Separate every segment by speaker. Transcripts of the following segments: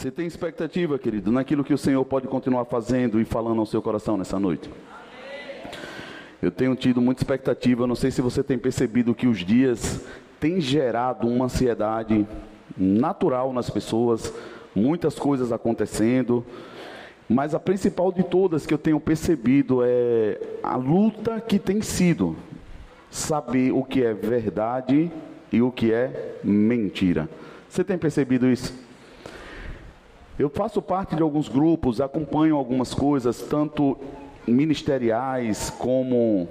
Speaker 1: Você tem expectativa, querido, naquilo que o Senhor pode continuar fazendo e falando ao seu coração nessa noite? Eu tenho tido muita expectativa, não sei se você tem percebido que os dias têm gerado uma ansiedade natural nas pessoas, muitas coisas acontecendo, mas a principal de todas que eu tenho percebido é a luta que tem sido saber o que é verdade e o que é mentira. Você tem percebido isso? Eu faço parte de alguns grupos, acompanho algumas coisas, tanto ministeriais como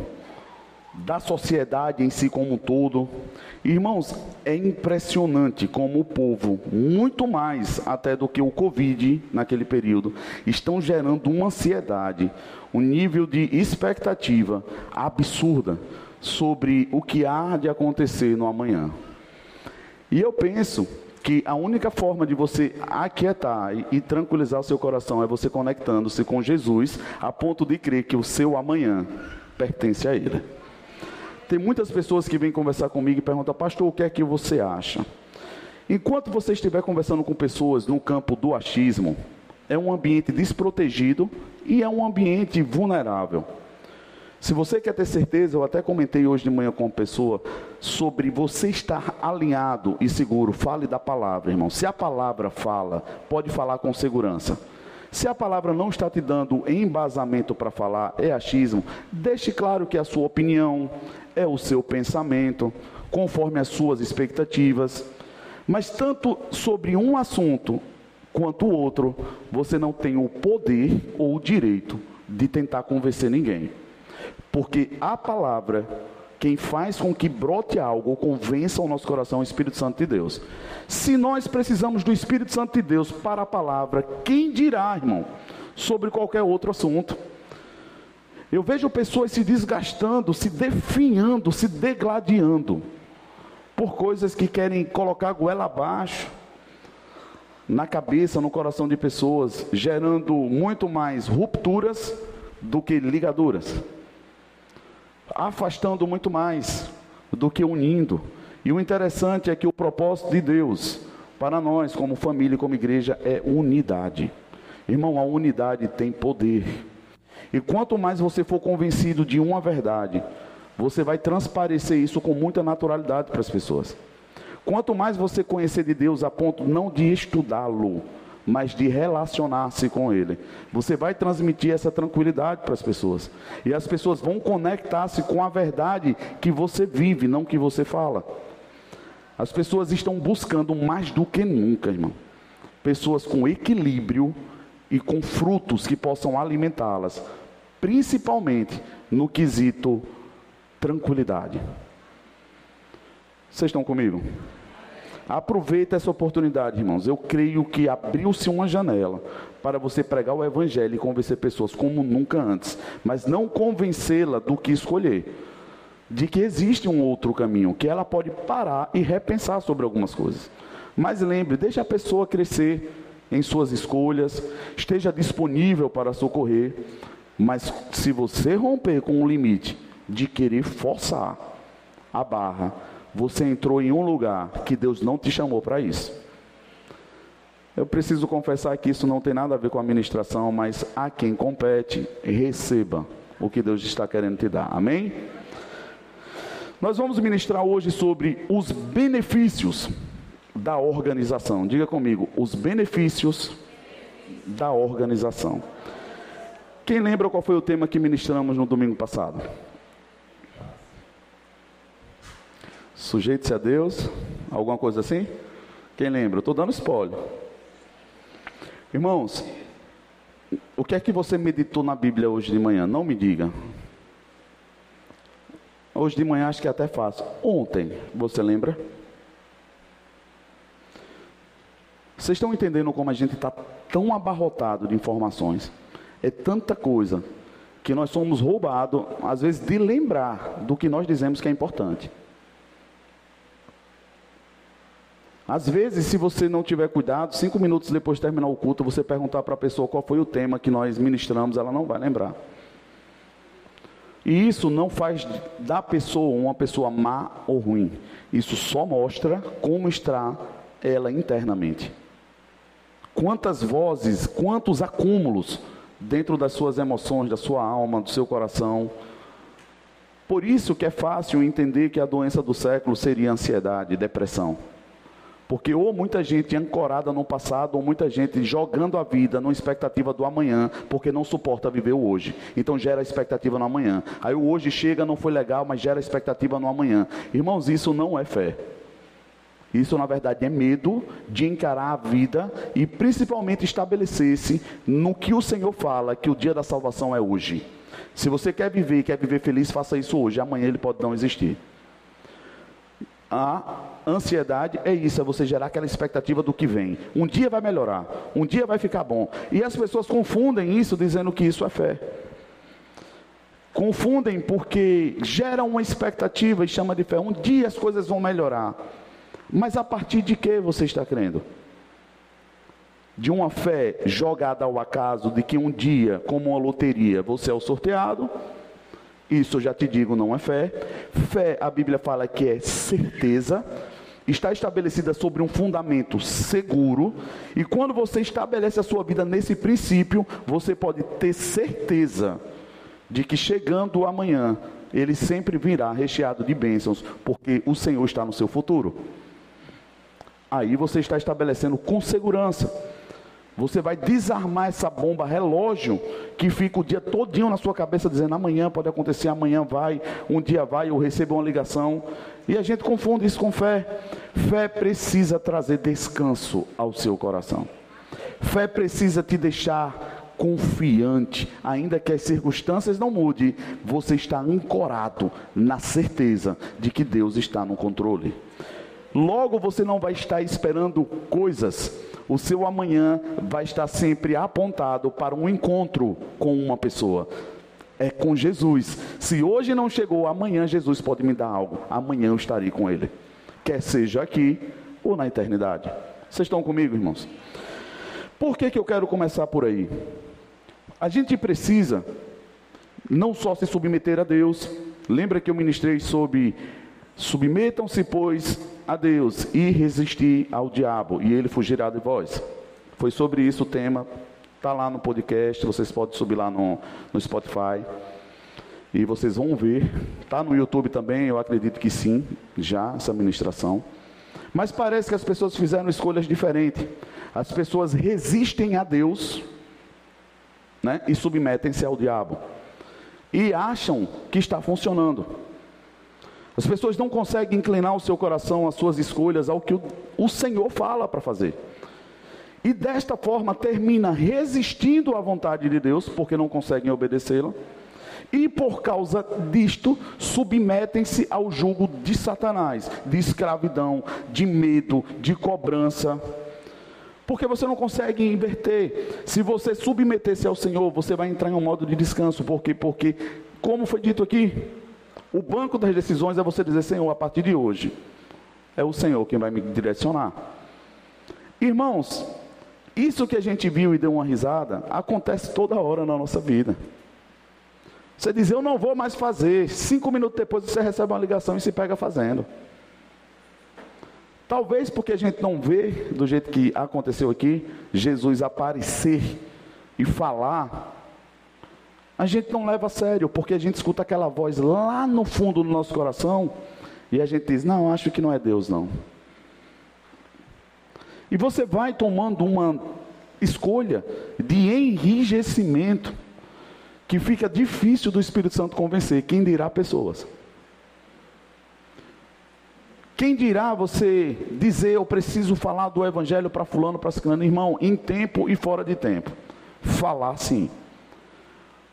Speaker 1: da sociedade em si como um todo. Irmãos, é impressionante como o povo, muito mais até do que o Covid naquele período, estão gerando uma ansiedade, um nível de expectativa absurda sobre o que há de acontecer no amanhã. E eu penso que a única forma de você aquietar e, e tranquilizar o seu coração é você conectando-se com Jesus, a ponto de crer que o seu amanhã pertence a Ele. Tem muitas pessoas que vêm conversar comigo e perguntam, pastor, o que é que você acha? Enquanto você estiver conversando com pessoas no campo do achismo, é um ambiente desprotegido e é um ambiente vulnerável. Se você quer ter certeza, eu até comentei hoje de manhã com uma pessoa sobre você estar alinhado e seguro. Fale da palavra, irmão. Se a palavra fala, pode falar com segurança. Se a palavra não está te dando embasamento para falar, é achismo, deixe claro que a sua opinião é o seu pensamento, conforme as suas expectativas. Mas tanto sobre um assunto quanto o outro, você não tem o poder ou o direito de tentar convencer ninguém. Porque a palavra, quem faz com que brote algo, convença o nosso coração, é o Espírito Santo de Deus. Se nós precisamos do Espírito Santo de Deus para a palavra, quem dirá, irmão, sobre qualquer outro assunto? Eu vejo pessoas se desgastando, se definhando, se degladiando por coisas que querem colocar a goela abaixo na cabeça, no coração de pessoas, gerando muito mais rupturas do que ligaduras afastando muito mais do que unindo. E o interessante é que o propósito de Deus para nós, como família como igreja, é unidade. Irmão, a unidade tem poder. E quanto mais você for convencido de uma verdade, você vai transparecer isso com muita naturalidade para as pessoas. Quanto mais você conhecer de Deus a ponto não de estudá-lo, mas de relacionar-se com Ele. Você vai transmitir essa tranquilidade para as pessoas. E as pessoas vão conectar-se com a verdade que você vive, não que você fala. As pessoas estão buscando mais do que nunca, irmão. Pessoas com equilíbrio e com frutos que possam alimentá-las, principalmente no quesito tranquilidade. Vocês estão comigo? Aproveita essa oportunidade, irmãos. Eu creio que abriu-se uma janela para você pregar o evangelho e convencer pessoas como nunca antes, mas não convencê-la do que escolher. De que existe um outro caminho, que ela pode parar e repensar sobre algumas coisas. Mas lembre, deixe a pessoa crescer em suas escolhas, esteja disponível para socorrer, mas se você romper com o limite de querer forçar a barra, você entrou em um lugar que Deus não te chamou para isso. Eu preciso confessar que isso não tem nada a ver com a ministração, mas a quem compete, receba o que Deus está querendo te dar. Amém? Nós vamos ministrar hoje sobre os benefícios da organização. Diga comigo, os benefícios da organização. Quem lembra qual foi o tema que ministramos no domingo passado? Sujeite-se a Deus, alguma coisa assim? Quem lembra? Estou dando spoiler. Irmãos, o que é que você meditou na Bíblia hoje de manhã? Não me diga. Hoje de manhã acho que é até fácil. Ontem, você lembra? Vocês estão entendendo como a gente está tão abarrotado de informações? É tanta coisa que nós somos roubados, às vezes, de lembrar do que nós dizemos que é importante. Às vezes, se você não tiver cuidado, cinco minutos depois de terminar o culto, você perguntar para a pessoa qual foi o tema que nós ministramos, ela não vai lembrar. E isso não faz da pessoa uma pessoa má ou ruim. Isso só mostra como está ela internamente. quantas vozes, quantos acúmulos dentro das suas emoções, da sua alma, do seu coração. Por isso que é fácil entender que a doença do século seria ansiedade, depressão. Porque ou muita gente ancorada no passado, ou muita gente jogando a vida numa expectativa do amanhã, porque não suporta viver o hoje. Então gera expectativa no amanhã. Aí o hoje chega, não foi legal, mas gera expectativa no amanhã. Irmãos, isso não é fé. Isso, na verdade, é medo de encarar a vida e principalmente estabelecer-se no que o Senhor fala, que o dia da salvação é hoje. Se você quer viver, quer viver feliz, faça isso hoje. Amanhã ele pode não existir. A ansiedade é isso, é você gerar aquela expectativa do que vem. Um dia vai melhorar, um dia vai ficar bom. E as pessoas confundem isso dizendo que isso é fé. Confundem porque geram uma expectativa e chama de fé. Um dia as coisas vão melhorar. Mas a partir de que você está crendo? De uma fé jogada ao acaso, de que um dia, como uma loteria, você é o sorteado. Isso eu já te digo, não é fé. Fé, a Bíblia fala que é certeza, está estabelecida sobre um fundamento seguro, e quando você estabelece a sua vida nesse princípio, você pode ter certeza de que chegando amanhã, ele sempre virá recheado de bênçãos, porque o Senhor está no seu futuro. Aí você está estabelecendo com segurança. Você vai desarmar essa bomba relógio que fica o dia todinho na sua cabeça dizendo amanhã pode acontecer, amanhã vai, um dia vai, eu recebo uma ligação. E a gente confunde isso com fé. Fé precisa trazer descanso ao seu coração. Fé precisa te deixar confiante, ainda que as circunstâncias não mudem, você está ancorado na certeza de que Deus está no controle. Logo você não vai estar esperando coisas. O seu amanhã vai estar sempre apontado para um encontro com uma pessoa. É com Jesus. Se hoje não chegou, amanhã Jesus pode me dar algo. Amanhã eu estarei com Ele. Quer seja aqui ou na eternidade. Vocês estão comigo, irmãos? Por que, que eu quero começar por aí? A gente precisa não só se submeter a Deus. Lembra que eu ministrei sobre submetam-se, pois, a Deus e resistir ao diabo, e ele fugirá de vós. Foi sobre isso o tema. Está lá no podcast, vocês podem subir lá no, no Spotify. E vocês vão ver. Está no YouTube também, eu acredito que sim, já, essa ministração. Mas parece que as pessoas fizeram escolhas diferentes. As pessoas resistem a Deus né, e submetem-se ao diabo. E acham que está funcionando. As pessoas não conseguem inclinar o seu coração, as suas escolhas, ao que o, Senhor fala para fazer. E desta forma termina resistindo à vontade de Deus, porque não conseguem obedecê-la. E por causa disto, submetem-se ao jugo de Satanás, de escravidão, de medo, de cobrança. Porque você não consegue inverter. Se você submeter-se ao Senhor, você vai entrar em um modo de descanso. Por quê? Porque, como foi dito aqui, o banco das decisões é você dizer, Senhor, a partir de hoje, é o Senhor quem vai me direcionar. Irmãos, isso que a gente viu e deu uma risada, acontece toda hora na nossa vida. Você diz, eu não vou mais fazer. Cinco minutos depois você recebe uma ligação e se pega fazendo. Talvez porque a gente não vê, do jeito que aconteceu aqui, Jesus aparecer e falar a gente não leva a sério, porque a gente escuta aquela voz lá no fundo do nosso coração e a gente diz: Não, acho que não é Deus, não. E você vai tomando uma escolha de enrijecimento que fica difícil do Espírito Santo convencer. Quem dirá pessoas? Quem dirá você dizer eu preciso falar do evangelho para fulano, para ciclano, irmão, em tempo e fora de tempo? Falar sim.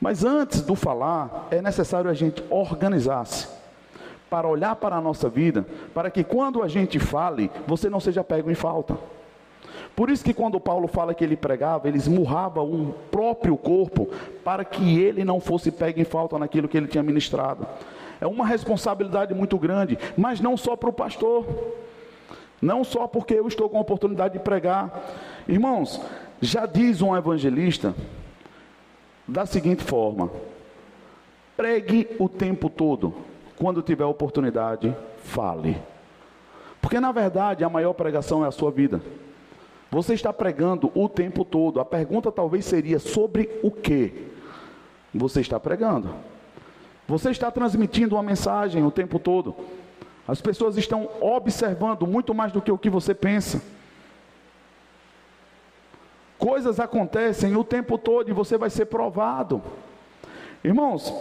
Speaker 1: Mas antes do falar, é necessário a gente organizar-se para olhar para a nossa vida, para que quando a gente fale, você não seja pego em falta. Por isso que quando Paulo fala que ele pregava, ele esmurrava o próprio corpo para que ele não fosse pego em falta naquilo que ele tinha ministrado. É uma responsabilidade muito grande, mas não só para o pastor, não só porque eu estou com a oportunidade de pregar. Irmãos, já diz um evangelista da seguinte forma: pregue o tempo todo. Quando tiver oportunidade, fale. Porque na verdade a maior pregação é a sua vida. Você está pregando o tempo todo. A pergunta talvez seria sobre o que você está pregando. Você está transmitindo uma mensagem o tempo todo. As pessoas estão observando muito mais do que o que você pensa. Coisas acontecem o tempo todo e você vai ser provado. Irmãos,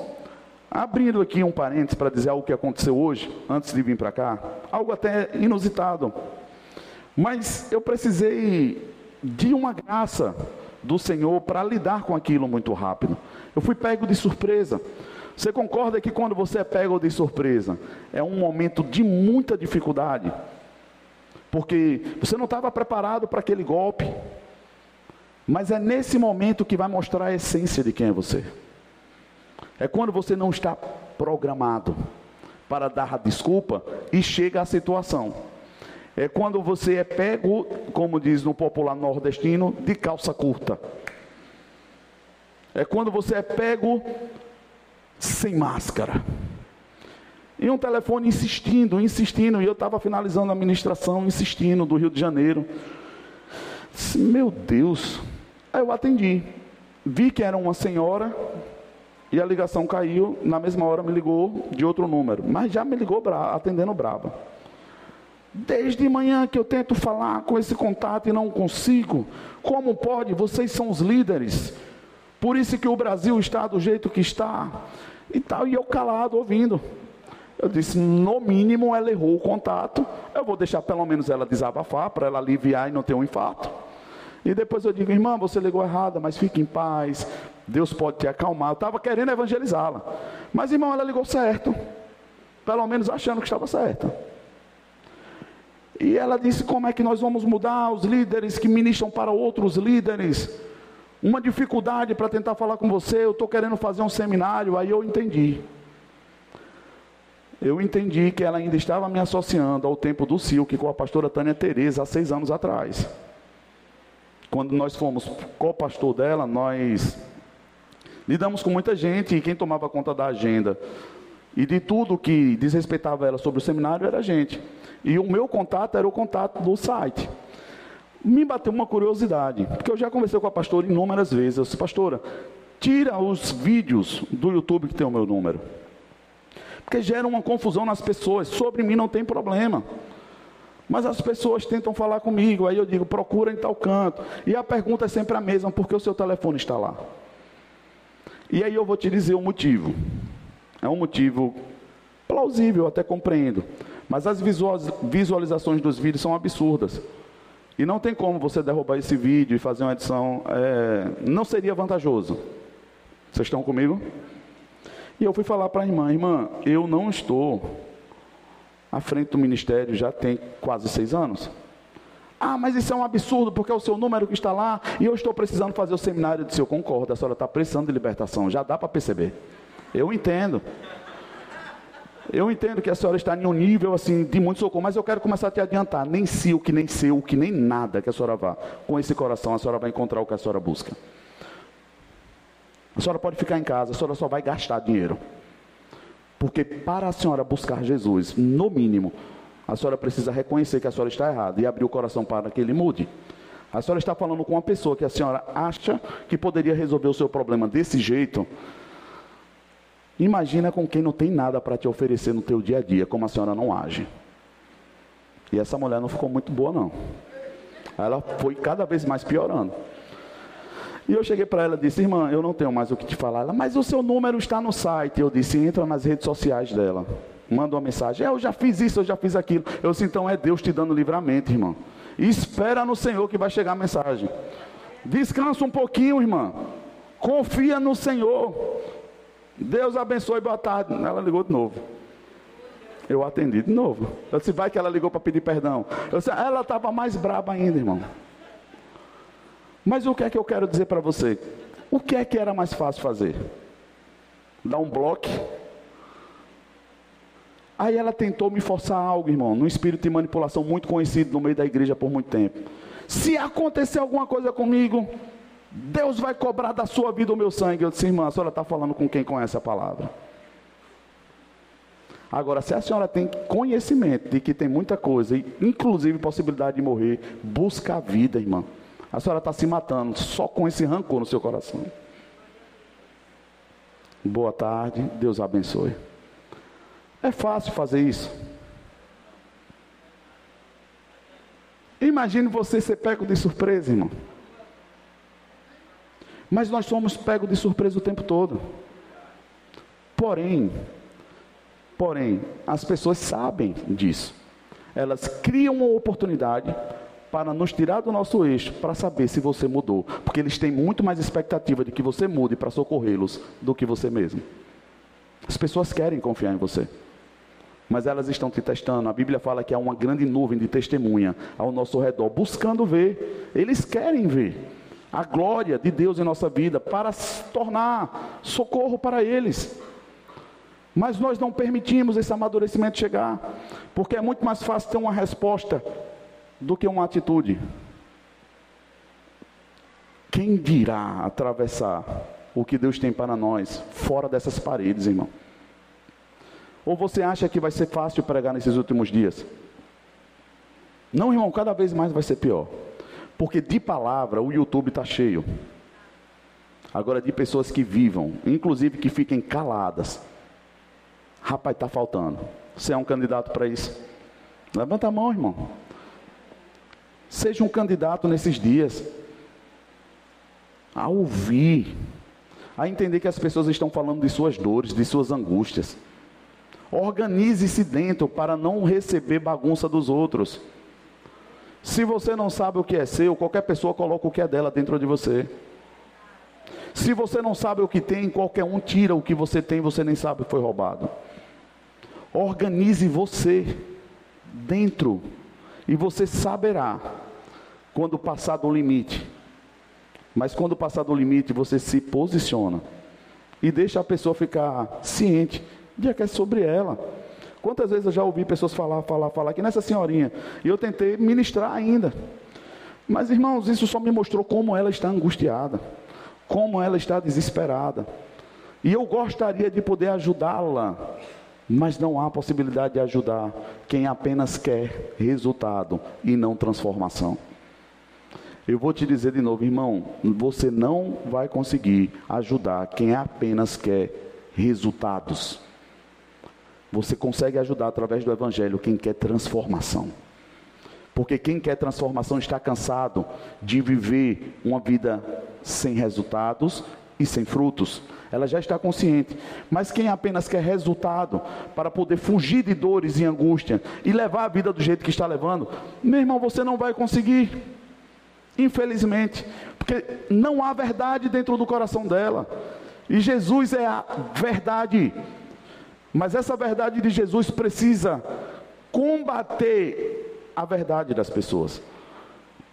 Speaker 1: abrindo aqui um parênteses para dizer algo que aconteceu hoje, antes de vir para cá, algo até inusitado. Mas eu precisei de uma graça do Senhor para lidar com aquilo muito rápido. Eu fui pego de surpresa. Você concorda que quando você é pego de surpresa, é um momento de muita dificuldade? Porque você não estava preparado para aquele golpe. Mas é nesse momento que vai mostrar a essência de quem é você. É quando você não está programado para dar desculpa e chega a situação. É quando você é pego, como diz no popular nordestino, de calça curta. É quando você é pego sem máscara. E um telefone insistindo, insistindo, e eu estava finalizando a administração, insistindo, do Rio de Janeiro. Meu Deus, Aí eu atendi. Vi que era uma senhora e a ligação caiu. Na mesma hora me ligou de outro número, mas já me ligou atendendo brava. Desde manhã que eu tento falar com esse contato e não consigo. Como pode? Vocês são os líderes. Por isso que o Brasil está do jeito que está. E tal, e eu calado ouvindo. Eu disse, no mínimo ela errou o contato. Eu vou deixar pelo menos ela desabafar para ela aliviar e não ter um infarto. E depois eu digo, irmã, você ligou errada, mas fique em paz. Deus pode te acalmar. Eu estava querendo evangelizá-la. Mas, irmão, ela ligou certo. Pelo menos achando que estava certa. E ela disse: como é que nós vamos mudar os líderes que ministram para outros líderes? Uma dificuldade para tentar falar com você. Eu estou querendo fazer um seminário. Aí eu entendi. Eu entendi que ela ainda estava me associando ao tempo do Silk com a pastora Tânia Tereza há seis anos atrás. Quando nós fomos co-pastor dela, nós lidamos com muita gente e quem tomava conta da agenda e de tudo que desrespeitava ela sobre o seminário era a gente. E o meu contato era o contato do site. Me bateu uma curiosidade, porque eu já conversei com a pastora inúmeras vezes. Eu disse, pastora, tira os vídeos do YouTube que tem o meu número. Porque gera uma confusão nas pessoas. Sobre mim não tem problema. Mas as pessoas tentam falar comigo, aí eu digo, procura em tal canto. E a pergunta é sempre a mesma, por que o seu telefone está lá? E aí eu vou te dizer o motivo. É um motivo plausível, até compreendo. Mas as visualizações dos vídeos são absurdas. E não tem como você derrubar esse vídeo e fazer uma edição. É, não seria vantajoso. Vocês estão comigo? E eu fui falar para a irmã: irmã, eu não estou à frente do ministério já tem quase seis anos. Ah, mas isso é um absurdo, porque é o seu número que está lá e eu estou precisando fazer o seminário. Eu disse, eu concordo, a senhora está precisando de libertação, já dá para perceber. Eu entendo. Eu entendo que a senhora está em um nível assim de muito socorro, mas eu quero começar a te adiantar. Nem se o que nem seu, o que nem nada que a senhora vá. Com esse coração, a senhora vai encontrar o que a senhora busca. A senhora pode ficar em casa, a senhora só vai gastar dinheiro. Porque para a senhora buscar Jesus, no mínimo, a senhora precisa reconhecer que a senhora está errada e abrir o coração para que ele mude. A senhora está falando com uma pessoa que a senhora acha que poderia resolver o seu problema desse jeito. Imagina com quem não tem nada para te oferecer no teu dia a dia, como a senhora não age. E essa mulher não ficou muito boa não. Ela foi cada vez mais piorando. E eu cheguei para ela e disse, irmã, eu não tenho mais o que te falar. Ela, mas o seu número está no site. Eu disse, entra nas redes sociais dela. Manda uma mensagem. É, eu já fiz isso, eu já fiz aquilo. Eu disse, então é Deus te dando livramento, irmão. Espera no Senhor que vai chegar a mensagem. Descansa um pouquinho, irmã. Confia no Senhor. Deus abençoe, boa tarde. Ela ligou de novo. Eu atendi de novo. Eu disse, vai que ela ligou para pedir perdão. Eu disse, ela estava mais braba ainda, irmão. Mas o que é que eu quero dizer para você? O que é que era mais fácil fazer? Dar um bloco? Aí ela tentou me forçar algo, irmão, num espírito de manipulação muito conhecido no meio da igreja por muito tempo. Se acontecer alguma coisa comigo, Deus vai cobrar da sua vida o meu sangue. Eu disse, irmã, a senhora está falando com quem conhece a palavra. Agora, se a senhora tem conhecimento de que tem muita coisa, inclusive possibilidade de morrer, busca a vida, irmã. A senhora está se matando só com esse rancor no seu coração. Boa tarde, Deus abençoe. É fácil fazer isso. Imagine você ser pego de surpresa, irmão. Mas nós somos pegos de surpresa o tempo todo. Porém, porém, as pessoas sabem disso. Elas criam uma oportunidade para nos tirar do nosso eixo, para saber se você mudou, porque eles têm muito mais expectativa de que você mude para socorrê-los do que você mesmo. As pessoas querem confiar em você, mas elas estão te testando. A Bíblia fala que há uma grande nuvem de testemunha ao nosso redor, buscando ver. Eles querem ver a glória de Deus em nossa vida para se tornar socorro para eles. Mas nós não permitimos esse amadurecimento chegar, porque é muito mais fácil ter uma resposta do que uma atitude. Quem dirá atravessar o que Deus tem para nós fora dessas paredes, irmão? Ou você acha que vai ser fácil pregar nesses últimos dias? Não, irmão, cada vez mais vai ser pior. Porque de palavra o YouTube está cheio. Agora de pessoas que vivam, inclusive que fiquem caladas. Rapaz, está faltando. Você é um candidato para isso? Levanta a mão, irmão. Seja um candidato nesses dias. A ouvir. A entender que as pessoas estão falando de suas dores, de suas angústias. Organize-se dentro para não receber bagunça dos outros. Se você não sabe o que é seu, qualquer pessoa coloca o que é dela dentro de você. Se você não sabe o que tem, qualquer um tira o que você tem, você nem sabe que foi roubado. Organize você dentro e você saberá quando passar do limite. Mas quando passar do limite, você se posiciona e deixa a pessoa ficar ciente de que é sobre ela. Quantas vezes eu já ouvi pessoas falar, falar, falar aqui nessa senhorinha, e eu tentei ministrar ainda. Mas irmãos, isso só me mostrou como ela está angustiada, como ela está desesperada. E eu gostaria de poder ajudá-la, mas não há possibilidade de ajudar quem apenas quer resultado e não transformação. Eu vou te dizer de novo, irmão, você não vai conseguir ajudar quem apenas quer resultados. Você consegue ajudar através do Evangelho quem quer transformação. Porque quem quer transformação está cansado de viver uma vida sem resultados e sem frutos. Ela já está consciente. Mas quem apenas quer resultado para poder fugir de dores e angústia e levar a vida do jeito que está levando, meu irmão, você não vai conseguir. Infelizmente, porque não há verdade dentro do coração dela. E Jesus é a verdade. Mas essa verdade de Jesus precisa combater a verdade das pessoas,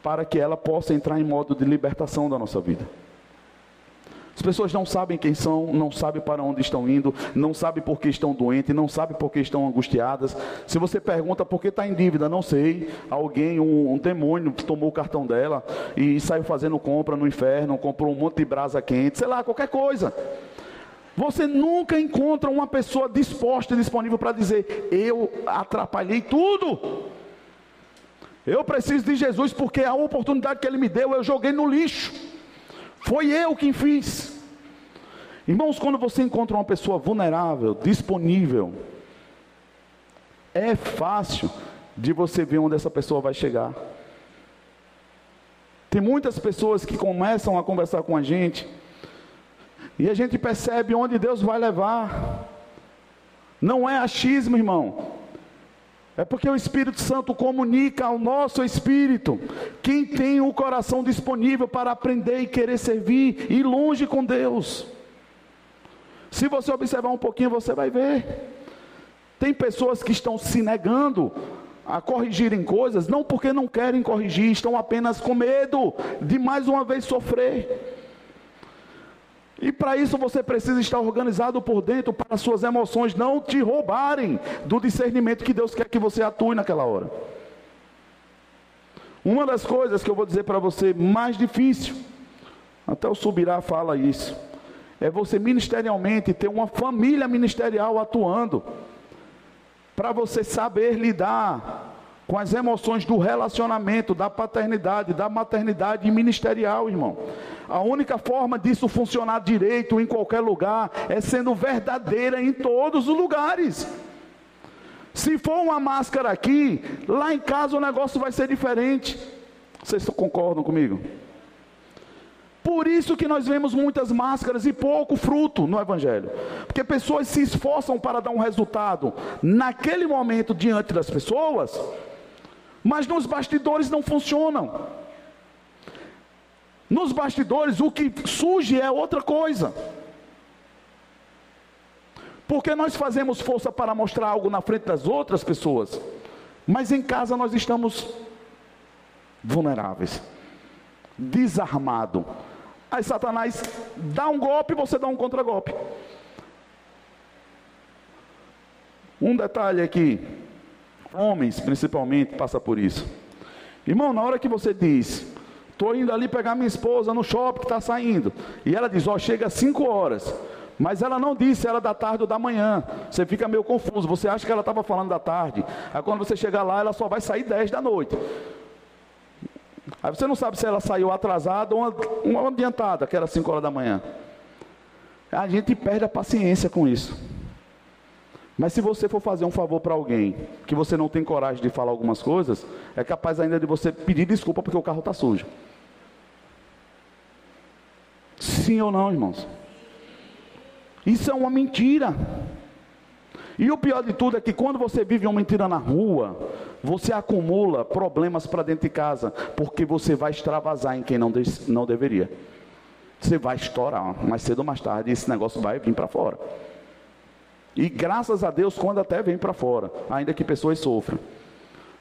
Speaker 1: para que ela possa entrar em modo de libertação da nossa vida. As pessoas não sabem quem são, não sabem para onde estão indo, não sabem por que estão doentes, não sabem por que estão angustiadas. Se você pergunta por que está em dívida, não sei. Alguém, um, um, demônio, tomou o cartão dela e saiu fazendo compra no inferno, comprou um monte de brasa quente, sei lá, qualquer coisa. Você nunca encontra uma pessoa disposta e disponível para dizer: Eu atrapalhei tudo. Eu preciso de Jesus porque a oportunidade que Ele me deu eu joguei no lixo. Foi eu quem fiz. Irmãos, quando você encontra uma pessoa vulnerável, disponível, é fácil de você ver onde essa pessoa vai chegar. Tem muitas pessoas que começam a conversar com a gente e a gente percebe onde Deus vai levar. Não é achismo, irmão. É porque o Espírito Santo comunica ao nosso espírito. Quem tem o coração disponível para aprender e querer servir e longe com Deus. Se você observar um pouquinho, você vai ver. Tem pessoas que estão se negando a corrigirem coisas, não porque não querem corrigir, estão apenas com medo de mais uma vez sofrer. E para isso você precisa estar organizado por dentro para suas emoções não te roubarem do discernimento que Deus quer que você atue naquela hora. Uma das coisas que eu vou dizer para você mais difícil, até o Subirá fala isso, é você ministerialmente ter uma família ministerial atuando. para você saber lidar com as emoções do relacionamento, da paternidade, da maternidade ministerial, irmão. A única forma disso funcionar direito em qualquer lugar é sendo verdadeira em todos os lugares. Se for uma máscara aqui, lá em casa o negócio vai ser diferente. Vocês concordam comigo? Por isso que nós vemos muitas máscaras e pouco fruto no Evangelho. Porque pessoas se esforçam para dar um resultado naquele momento diante das pessoas, mas nos bastidores não funcionam. Nos bastidores o que surge é outra coisa. Porque nós fazemos força para mostrar algo na frente das outras pessoas, mas em casa nós estamos vulneráveis, desarmado. Aí Satanás dá um golpe, você dá um contragolpe. Um detalhe aqui, homens principalmente passa por isso. Irmão, na hora que você diz, estou indo ali pegar minha esposa no shopping que está saindo, e ela diz, ó, oh, chega às 5 horas. Mas ela não disse se era da tarde ou da manhã. Você fica meio confuso. Você acha que ela estava falando da tarde. Aí quando você chegar lá, ela só vai sair 10 da noite. Aí você não sabe se ela saiu atrasada ou uma, adiantada, que era 5 horas da manhã. A gente perde a paciência com isso. Mas se você for fazer um favor para alguém que você não tem coragem de falar algumas coisas, é capaz ainda de você pedir desculpa porque o carro está sujo. Sim ou não, irmãos? Isso é uma mentira. E o pior de tudo é que quando você vive uma mentira na rua, você acumula problemas para dentro de casa, porque você vai extravasar em quem não, de, não deveria. Você vai estourar, mais cedo ou mais tarde, esse negócio vai vir para fora. E graças a Deus, quando até vem para fora, ainda que pessoas sofram.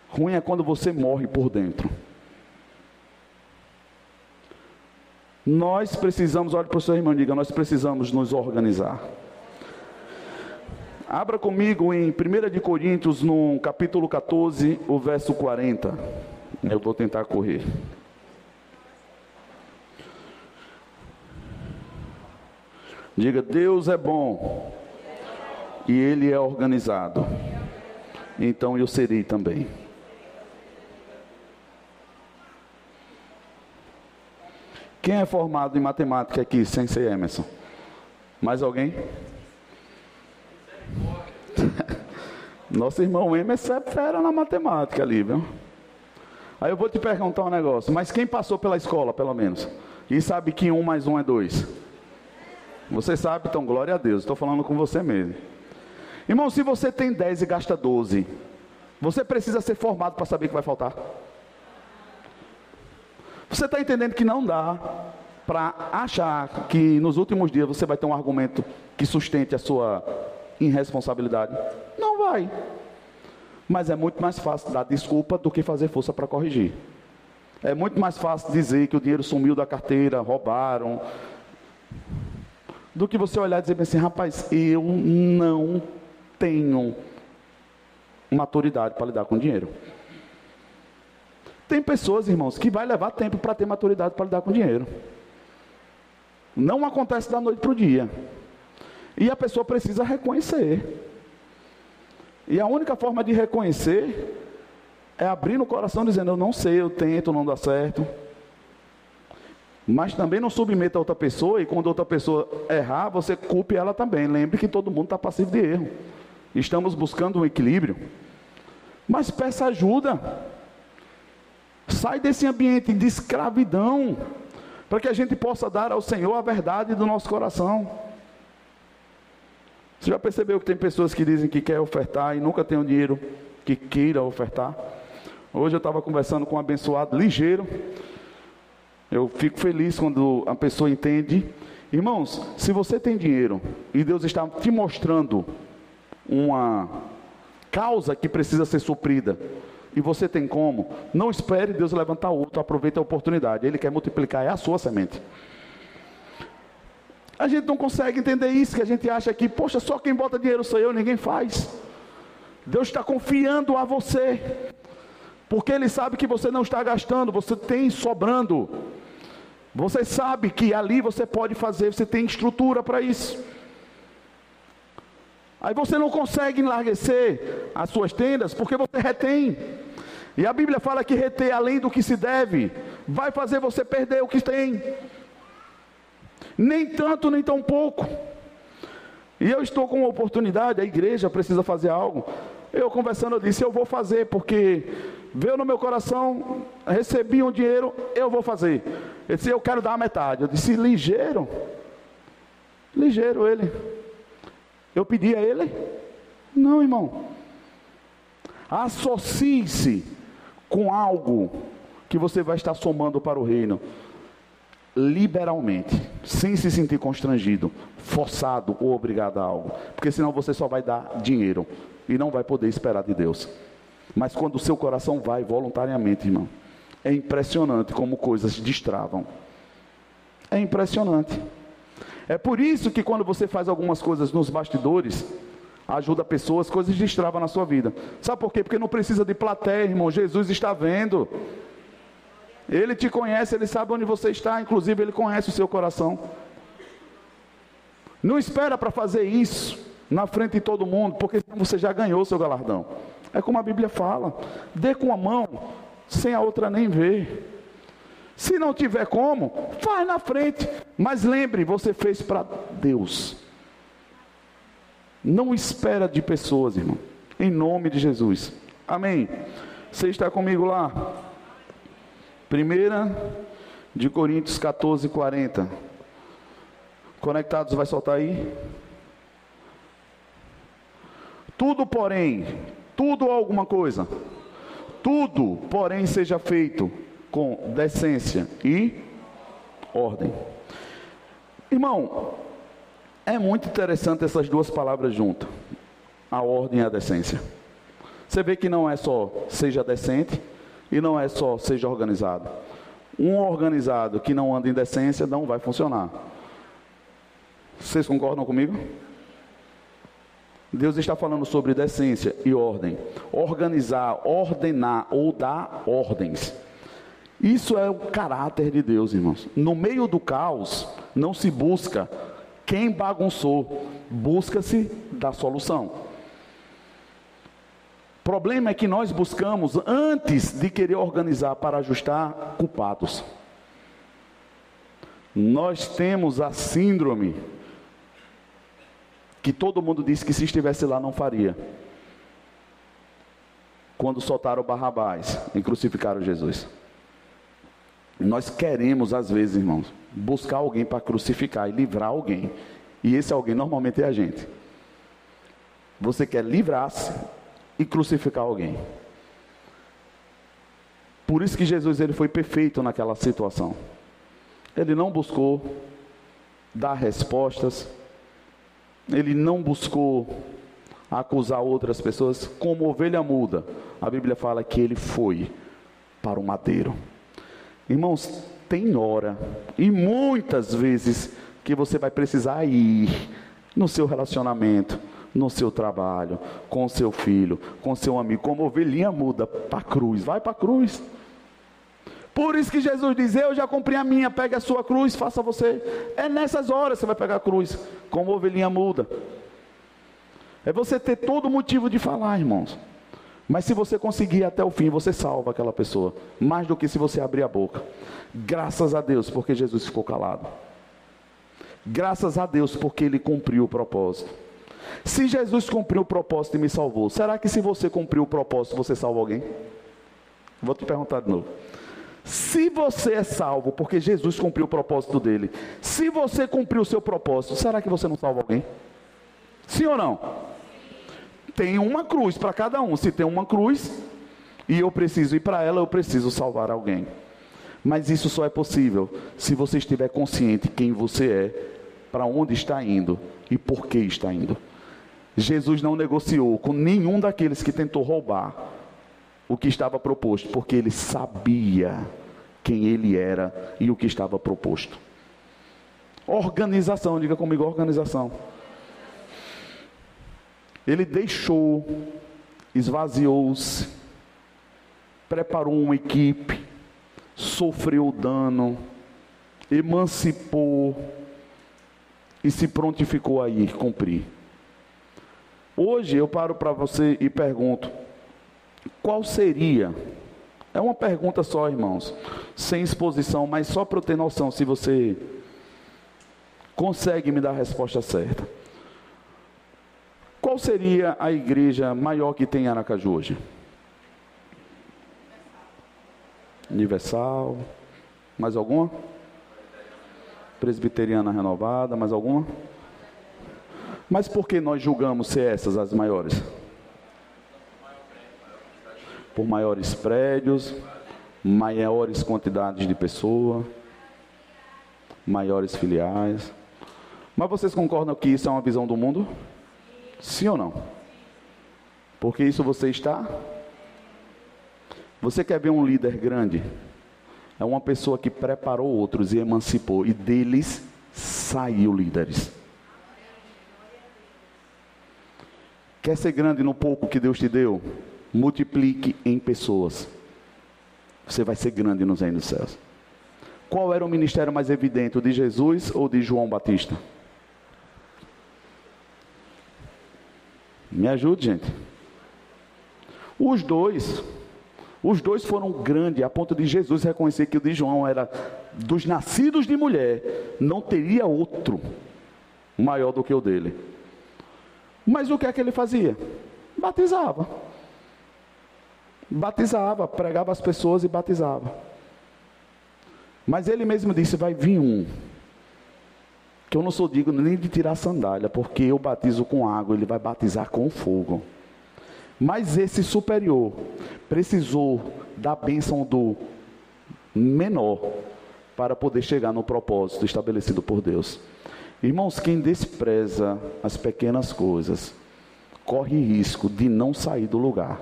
Speaker 1: Ruim é quando você morre por dentro. Nós precisamos, olhe para o seu irmão e diga, nós precisamos nos organizar. Abra comigo em 1 de Coríntios, no capítulo 14, o verso 40. Eu vou tentar correr. Diga, Deus é bom e Ele é organizado. Então eu serei também. Quem é formado em matemática aqui, sem ser Emerson? Mais alguém? Nosso irmão Emerson é fera na matemática ali, viu? Aí eu vou te perguntar um negócio, mas quem passou pela escola, pelo menos, e sabe que um mais um é dois? Você sabe, então glória a Deus, estou falando com você mesmo. Irmão, se você tem 10 e gasta 12, você precisa ser formado para saber que vai faltar. Você está entendendo que não dá para achar que nos últimos dias você vai ter um argumento que sustente a sua irresponsabilidade? Não vai. Mas é muito mais fácil dar desculpa do que fazer força para corrigir. É muito mais fácil dizer que o dinheiro sumiu da carteira, roubaram, do que você olhar e dizer assim, rapaz, eu não tenho maturidade para lidar com dinheiro. Tem pessoas, irmãos, que vai levar tempo para ter maturidade para lidar com dinheiro. Não acontece da noite para o dia. E a pessoa precisa reconhecer. E a única forma de reconhecer é abrir no coração dizendo: Eu não sei, eu tento, não dá certo. Mas também não submeta a outra pessoa e quando outra pessoa errar, você culpe ela também. Lembre que todo mundo está passivo de erro. Estamos buscando um equilíbrio. Mas peça ajuda. Sai desse ambiente de escravidão, para que a gente possa dar ao Senhor a verdade do nosso coração. Você já percebeu que tem pessoas que dizem que quer ofertar e nunca tem o dinheiro que queira ofertar? Hoje eu estava conversando com um abençoado ligeiro. Eu fico feliz quando a pessoa entende. Irmãos, se você tem dinheiro e Deus está te mostrando uma causa que precisa ser suprida, e você tem como, não espere Deus levantar outro, aproveite a oportunidade. Ele quer multiplicar, é a sua semente. A gente não consegue entender isso, que a gente acha que, poxa, só quem bota dinheiro sou eu, ninguém faz. Deus está confiando a você, porque Ele sabe que você não está gastando, você tem sobrando. Você sabe que ali você pode fazer, você tem estrutura para isso. Aí você não consegue enlarguecer as suas tendas porque você retém. E a Bíblia fala que reter além do que se deve vai fazer você perder o que tem. Nem tanto, nem tão pouco. E eu estou com uma oportunidade, a igreja precisa fazer algo. Eu conversando, eu disse: Eu vou fazer, porque veio no meu coração, recebi um dinheiro, eu vou fazer. Ele disse: Eu quero dar a metade. Eu disse: Ligeiro. Ligeiro ele. Eu pedi a ele? Não, irmão. Associe-se com algo que você vai estar somando para o reino liberalmente, sem se sentir constrangido, forçado ou obrigado a algo, porque senão você só vai dar dinheiro e não vai poder esperar de Deus. Mas quando o seu coração vai voluntariamente, irmão, é impressionante como coisas destravam. É impressionante. É por isso que quando você faz algumas coisas nos bastidores, ajuda pessoas, coisas destravam na sua vida. Sabe por quê? Porque não precisa de plateia, irmão. Jesus está vendo. Ele te conhece, ele sabe onde você está, inclusive ele conhece o seu coração. Não espera para fazer isso na frente de todo mundo, porque você já ganhou seu galardão. É como a Bíblia fala: dê com a mão, sem a outra nem ver. Se não tiver como, faz na frente. Mas lembre, você fez para Deus. Não espera de pessoas, irmão. Em nome de Jesus. Amém. Você está comigo lá? Primeira de Coríntios 14, 40. Conectados, vai soltar aí? Tudo, porém, tudo alguma coisa. Tudo, porém, seja feito com decência e ordem. Irmão, é muito interessante essas duas palavras juntas: a ordem e a decência. Você vê que não é só seja decente e não é só seja organizado. Um organizado que não anda em decência não vai funcionar. Vocês concordam comigo? Deus está falando sobre decência e ordem. Organizar, ordenar ou dar ordens. Isso é o caráter de Deus, irmãos. No meio do caos, não se busca quem bagunçou, busca-se da solução. Problema é que nós buscamos, antes de querer organizar para ajustar, culpados. Nós temos a síndrome que todo mundo disse que se estivesse lá não faria. Quando soltaram Barrabás e crucificaram Jesus. Nós queremos, às vezes, irmãos, buscar alguém para crucificar e livrar alguém. E esse alguém normalmente é a gente. Você quer livrar-se e crucificar alguém. Por isso que Jesus ele foi perfeito naquela situação. Ele não buscou dar respostas. Ele não buscou acusar outras pessoas como ovelha muda. A Bíblia fala que ele foi para o madeiro. Irmãos, tem hora, e muitas vezes, que você vai precisar ir no seu relacionamento, no seu trabalho, com seu filho, com seu amigo, como ovelhinha muda para a cruz, vai para a cruz. Por isso que Jesus diz: Eu já cumpri a minha, pegue a sua cruz, faça você. É nessas horas que você vai pegar a cruz, como ovelhinha muda. É você ter todo motivo de falar, irmãos. Mas se você conseguir até o fim, você salva aquela pessoa. Mais do que se você abrir a boca. Graças a Deus, porque Jesus ficou calado. Graças a Deus, porque ele cumpriu o propósito. Se Jesus cumpriu o propósito e me salvou, será que se você cumpriu o propósito, você salva alguém? Vou te perguntar de novo. Se você é salvo porque Jesus cumpriu o propósito dele, se você cumpriu o seu propósito, será que você não salva alguém? Sim ou não? tem uma cruz para cada um. Se tem uma cruz e eu preciso ir para ela, eu preciso salvar alguém. Mas isso só é possível se você estiver consciente quem você é, para onde está indo e por que está indo. Jesus não negociou com nenhum daqueles que tentou roubar o que estava proposto, porque ele sabia quem ele era e o que estava proposto. Organização, diga comigo, organização. Ele deixou, esvaziou-se, preparou uma equipe, sofreu dano, emancipou e se prontificou a ir cumprir. Hoje eu paro para você e pergunto: qual seria? É uma pergunta só, irmãos, sem exposição, mas só para eu ter noção se você consegue me dar a resposta certa. Qual seria a igreja maior que tem em Aracaju hoje? Universal. Mais alguma? Presbiteriana renovada, mais alguma? Mas por que nós julgamos ser essas as maiores? Por maiores prédios, maiores quantidades de pessoas, maiores filiais. Mas vocês concordam que isso é uma visão do mundo? Sim ou não? Porque isso você está? Você quer ver um líder grande? É uma pessoa que preparou outros e emancipou, e deles saiu líderes. Quer ser grande no pouco que Deus te deu? Multiplique em pessoas. Você vai ser grande nos reinos dos céus. Qual era o ministério mais evidente, o de Jesus ou de João Batista? Me ajude, gente. Os dois. Os dois foram grandes, a ponto de Jesus reconhecer que o de João era dos nascidos de mulher, não teria outro maior do que o dele. Mas o que é que ele fazia? Batizava. Batizava, pregava as pessoas e batizava. Mas ele mesmo disse: vai vir um. Que eu não sou digno nem de tirar sandália, porque eu batizo com água, ele vai batizar com fogo. Mas esse superior precisou da bênção do menor para poder chegar no propósito estabelecido por Deus. Irmãos, quem despreza as pequenas coisas corre risco de não sair do lugar.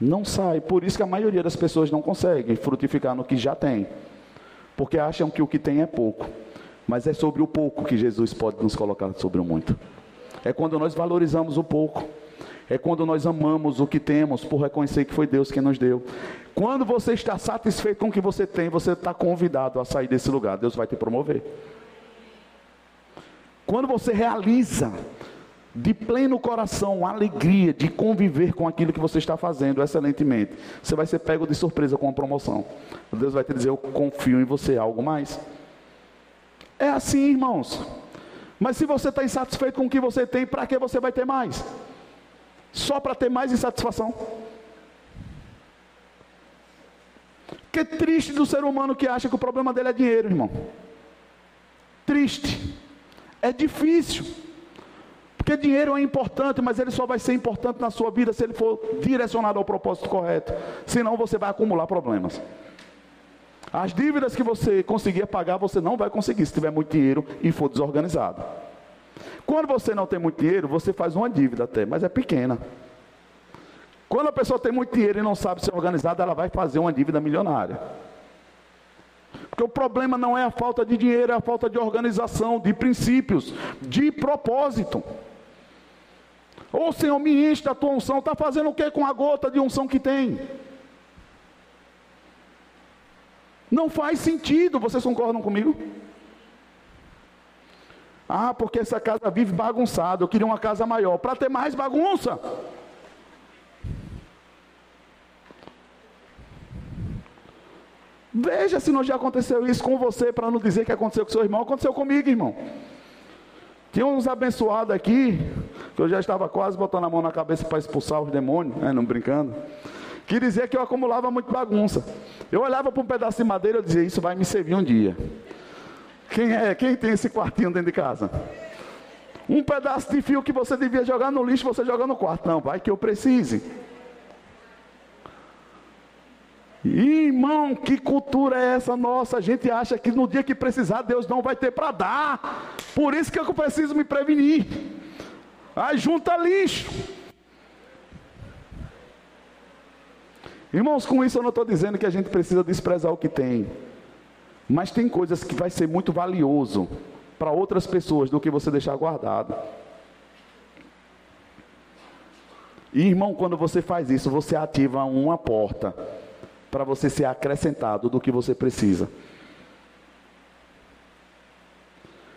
Speaker 1: Não sai, por isso que a maioria das pessoas não consegue frutificar no que já tem, porque acham que o que tem é pouco, mas é sobre o pouco que Jesus pode nos colocar sobre o muito. É quando nós valorizamos o pouco. É quando nós amamos o que temos por reconhecer que foi Deus quem nos deu. Quando você está satisfeito com o que você tem, você está convidado a sair desse lugar. Deus vai te promover. Quando você realiza de pleno coração a alegria de conviver com aquilo que você está fazendo excelentemente, você vai ser pego de surpresa com a promoção. Deus vai te dizer: Eu confio em você, algo mais. É assim, irmãos. Mas se você está insatisfeito com o que você tem, para que você vai ter mais? Só para ter mais insatisfação? Que triste do ser humano que acha que o problema dele é dinheiro, irmão. Triste. É difícil. Porque dinheiro é importante, mas ele só vai ser importante na sua vida se ele for direcionado ao propósito correto. Senão você vai acumular problemas. As dívidas que você conseguir pagar, você não vai conseguir se tiver muito dinheiro e for desorganizado. Quando você não tem muito dinheiro, você faz uma dívida até, mas é pequena. Quando a pessoa tem muito dinheiro e não sabe ser organizada, ela vai fazer uma dívida milionária. Porque o problema não é a falta de dinheiro, é a falta de organização, de princípios, de propósito. Ô oh, Senhor, me enche da tua unção. Está fazendo o que com a gota de unção que tem? Não faz sentido, vocês concordam comigo? Ah, porque essa casa vive bagunçada, eu queria uma casa maior, para ter mais bagunça. Veja se não já aconteceu isso com você, para não dizer que aconteceu com seu irmão, aconteceu comigo, irmão. Tinha uns abençoados aqui, que eu já estava quase botando a mão na cabeça para expulsar os demônios, né, não brincando que dizia que eu acumulava muito bagunça. Eu olhava para um pedaço de madeira e dizia, isso vai me servir um dia. Quem é? Quem tem esse quartinho dentro de casa? Um pedaço de fio que você devia jogar no lixo, você joga no quarto. Não, vai que eu precise. Irmão, que cultura é essa nossa? A gente acha que no dia que precisar, Deus não vai ter para dar. Por isso que eu preciso me prevenir. Aí junta lixo. Irmãos, com isso eu não estou dizendo que a gente precisa desprezar o que tem. Mas tem coisas que vai ser muito valioso para outras pessoas do que você deixar guardado. E irmão, quando você faz isso, você ativa uma porta para você ser acrescentado do que você precisa.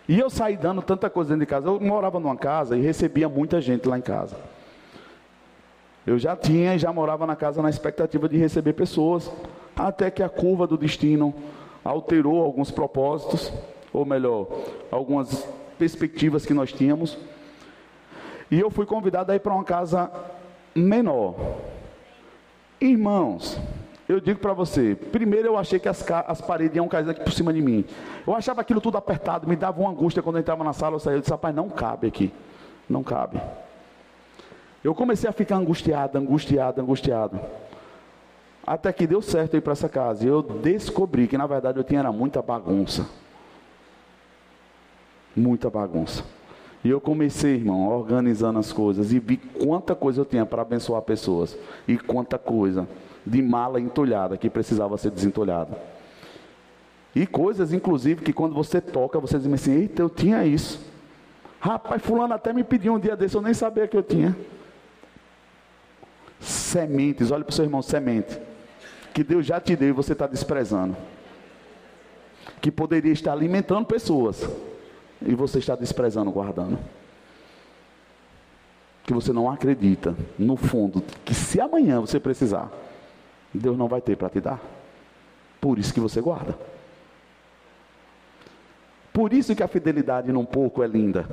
Speaker 1: E eu saí dando tanta coisa dentro de casa. Eu morava numa casa e recebia muita gente lá em casa. Eu já tinha e já morava na casa na expectativa de receber pessoas, até que a curva do destino alterou alguns propósitos, ou melhor, algumas perspectivas que nós tínhamos. E eu fui convidado a ir para uma casa menor. Irmãos, eu digo para você, primeiro eu achei que as, as, paredes iam cair aqui por cima de mim. Eu achava aquilo tudo apertado, me dava uma angústia quando eu entrava na sala, eu saía, eu disse, rapaz, não cabe aqui. Não cabe. Eu comecei a ficar angustiado, angustiado, angustiado. Até que deu certo ir para essa casa. E eu descobri que na verdade eu tinha era muita bagunça. Muita bagunça. E eu comecei, irmão, organizando as coisas e vi quanta coisa eu tinha para abençoar pessoas e quanta coisa de mala entulhada que precisava ser desentulhada. E coisas, inclusive, que quando você toca, você diz assim: Eita, eu tinha isso. Rapaz, Fulano até me pediu um dia desse, eu nem sabia que eu tinha. Sementes, olha para o seu irmão, semente. Que Deus já te deu e você está desprezando. Que poderia estar alimentando pessoas e você está desprezando, guardando. Que você não acredita, no fundo, que se amanhã você precisar, Deus não vai ter para te dar. Por isso que você guarda. Por isso que a fidelidade num pouco é linda.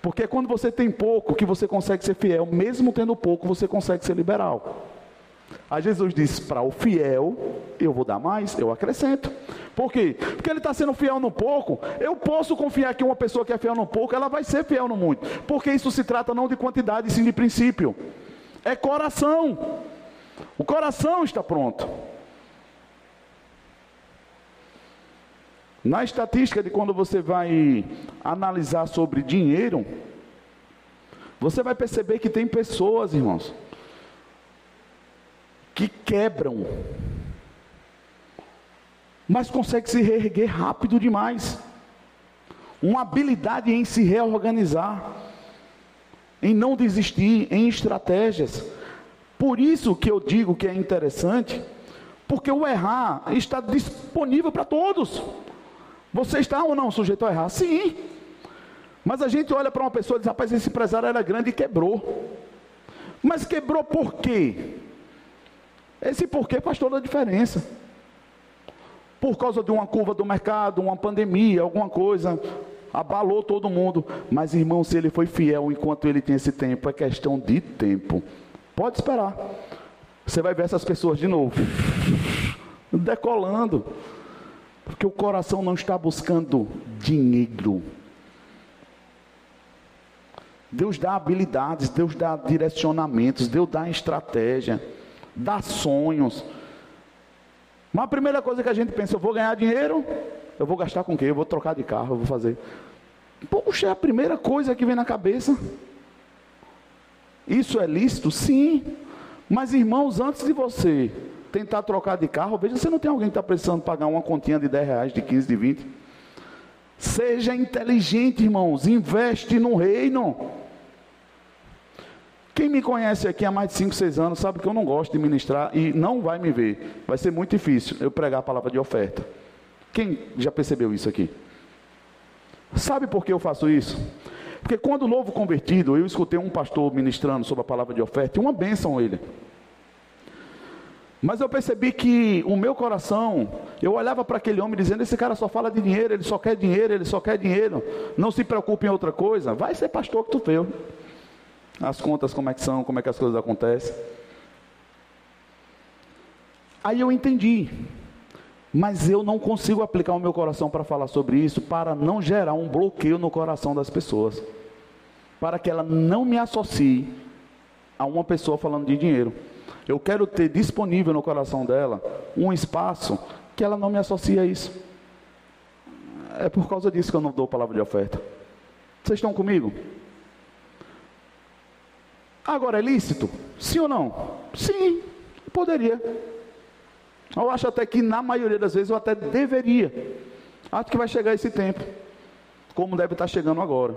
Speaker 1: Porque quando você tem pouco que você consegue ser fiel, mesmo tendo pouco, você consegue ser liberal. Aí Jesus diz: para o fiel, eu vou dar mais, eu acrescento. Por quê? Porque ele está sendo fiel no pouco. Eu posso confiar que uma pessoa que é fiel no pouco, ela vai ser fiel no muito. Porque isso se trata não de quantidade, sim de princípio. É coração. O coração está pronto. Na estatística de quando você vai analisar sobre dinheiro, você vai perceber que tem pessoas, irmãos, que quebram, mas consegue se reerguer rápido demais. Uma habilidade em se reorganizar, em não desistir, em estratégias. Por isso que eu digo que é interessante, porque o errar está disponível para todos. Você está ou não sujeito a errar? Sim. Mas a gente olha para uma pessoa e diz: rapaz, esse empresário era grande e quebrou. Mas quebrou por quê? Esse porquê faz toda a diferença. Por causa de uma curva do mercado, uma pandemia, alguma coisa, abalou todo mundo. Mas, irmão, se ele foi fiel enquanto ele tem esse tempo, é questão de tempo. Pode esperar. Você vai ver essas pessoas de novo, decolando. Porque o coração não está buscando dinheiro. Deus dá habilidades, Deus dá direcionamentos, Deus dá estratégia dá sonhos. Mas a primeira coisa que a gente pensa, eu vou ganhar dinheiro, eu vou gastar com o quê? Eu vou trocar de carro, eu vou fazer. Poxa, é a primeira coisa que vem na cabeça. Isso é lícito? Sim. Mas irmãos, antes de você tentar trocar de carro, veja se não tem alguém que está precisando pagar uma continha de 10 reais, de 15, de 20. Seja inteligente, irmãos, investe no reino. Quem me conhece aqui há mais de 5, 6 anos sabe que eu não gosto de ministrar e não vai me ver. Vai ser muito difícil eu pregar a palavra de oferta. Quem já percebeu isso aqui? Sabe por que eu faço isso? Porque quando novo convertido, eu escutei um pastor ministrando sobre a palavra de oferta e uma bênção ele. Mas eu percebi que o meu coração, eu olhava para aquele homem dizendo: esse cara só fala de dinheiro, ele só quer dinheiro, ele só quer dinheiro. Não se preocupe em outra coisa. Vai ser pastor que tu veio as contas como é que são, como é que as coisas acontecem. Aí eu entendi, mas eu não consigo aplicar o meu coração para falar sobre isso, para não gerar um bloqueio no coração das pessoas, para que ela não me associe a uma pessoa falando de dinheiro. Eu quero ter disponível no coração dela um espaço que ela não me associe a isso. É por causa disso que eu não dou palavra de oferta. Vocês estão comigo? Agora é lícito? Sim ou não? Sim, poderia. Eu acho até que na maioria das vezes eu até deveria. Acho que vai chegar esse tempo, como deve estar chegando agora.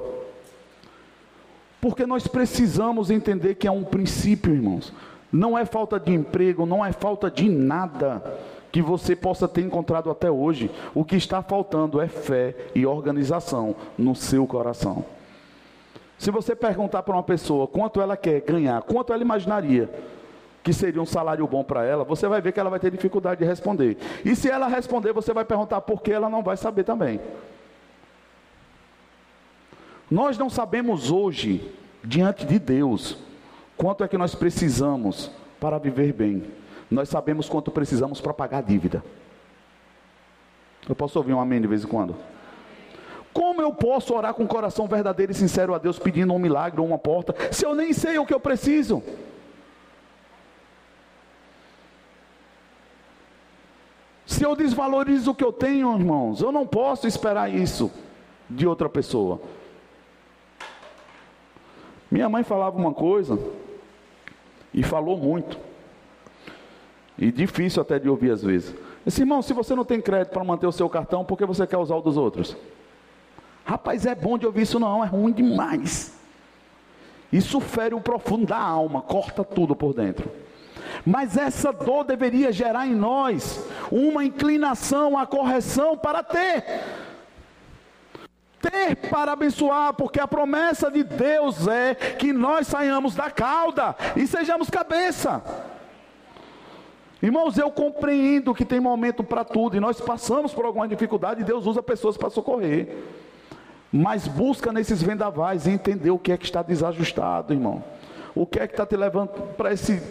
Speaker 1: Porque nós precisamos entender que é um princípio, irmãos. Não é falta de emprego, não é falta de nada que você possa ter encontrado até hoje. O que está faltando é fé e organização no seu coração. Se você perguntar para uma pessoa quanto ela quer ganhar, quanto ela imaginaria que seria um salário bom para ela, você vai ver que ela vai ter dificuldade de responder. E se ela responder, você vai perguntar por que ela não vai saber também. Nós não sabemos hoje, diante de Deus, quanto é que nós precisamos para viver bem. Nós sabemos quanto precisamos para pagar a dívida. Eu posso ouvir um amém de vez em quando? Como eu posso orar com coração verdadeiro e sincero a Deus pedindo um milagre ou uma porta, se eu nem sei o que eu preciso? Se eu desvalorizo o que eu tenho, irmãos, eu não posso esperar isso de outra pessoa. Minha mãe falava uma coisa e falou muito. E difícil até de ouvir às vezes. Disse, irmão, se você não tem crédito para manter o seu cartão, por que você quer usar o dos outros? Rapaz, é bom de ouvir isso não, é ruim demais. Isso fere o profundo da alma, corta tudo por dentro. Mas essa dor deveria gerar em nós uma inclinação, a correção para ter ter para abençoar, porque a promessa de Deus é que nós saiamos da cauda e sejamos cabeça. Irmãos, eu compreendo que tem momento para tudo e nós passamos por alguma dificuldade e Deus usa pessoas para socorrer. Mas busca nesses vendavais entender o que é que está desajustado, irmão. O que é que está te levando para esse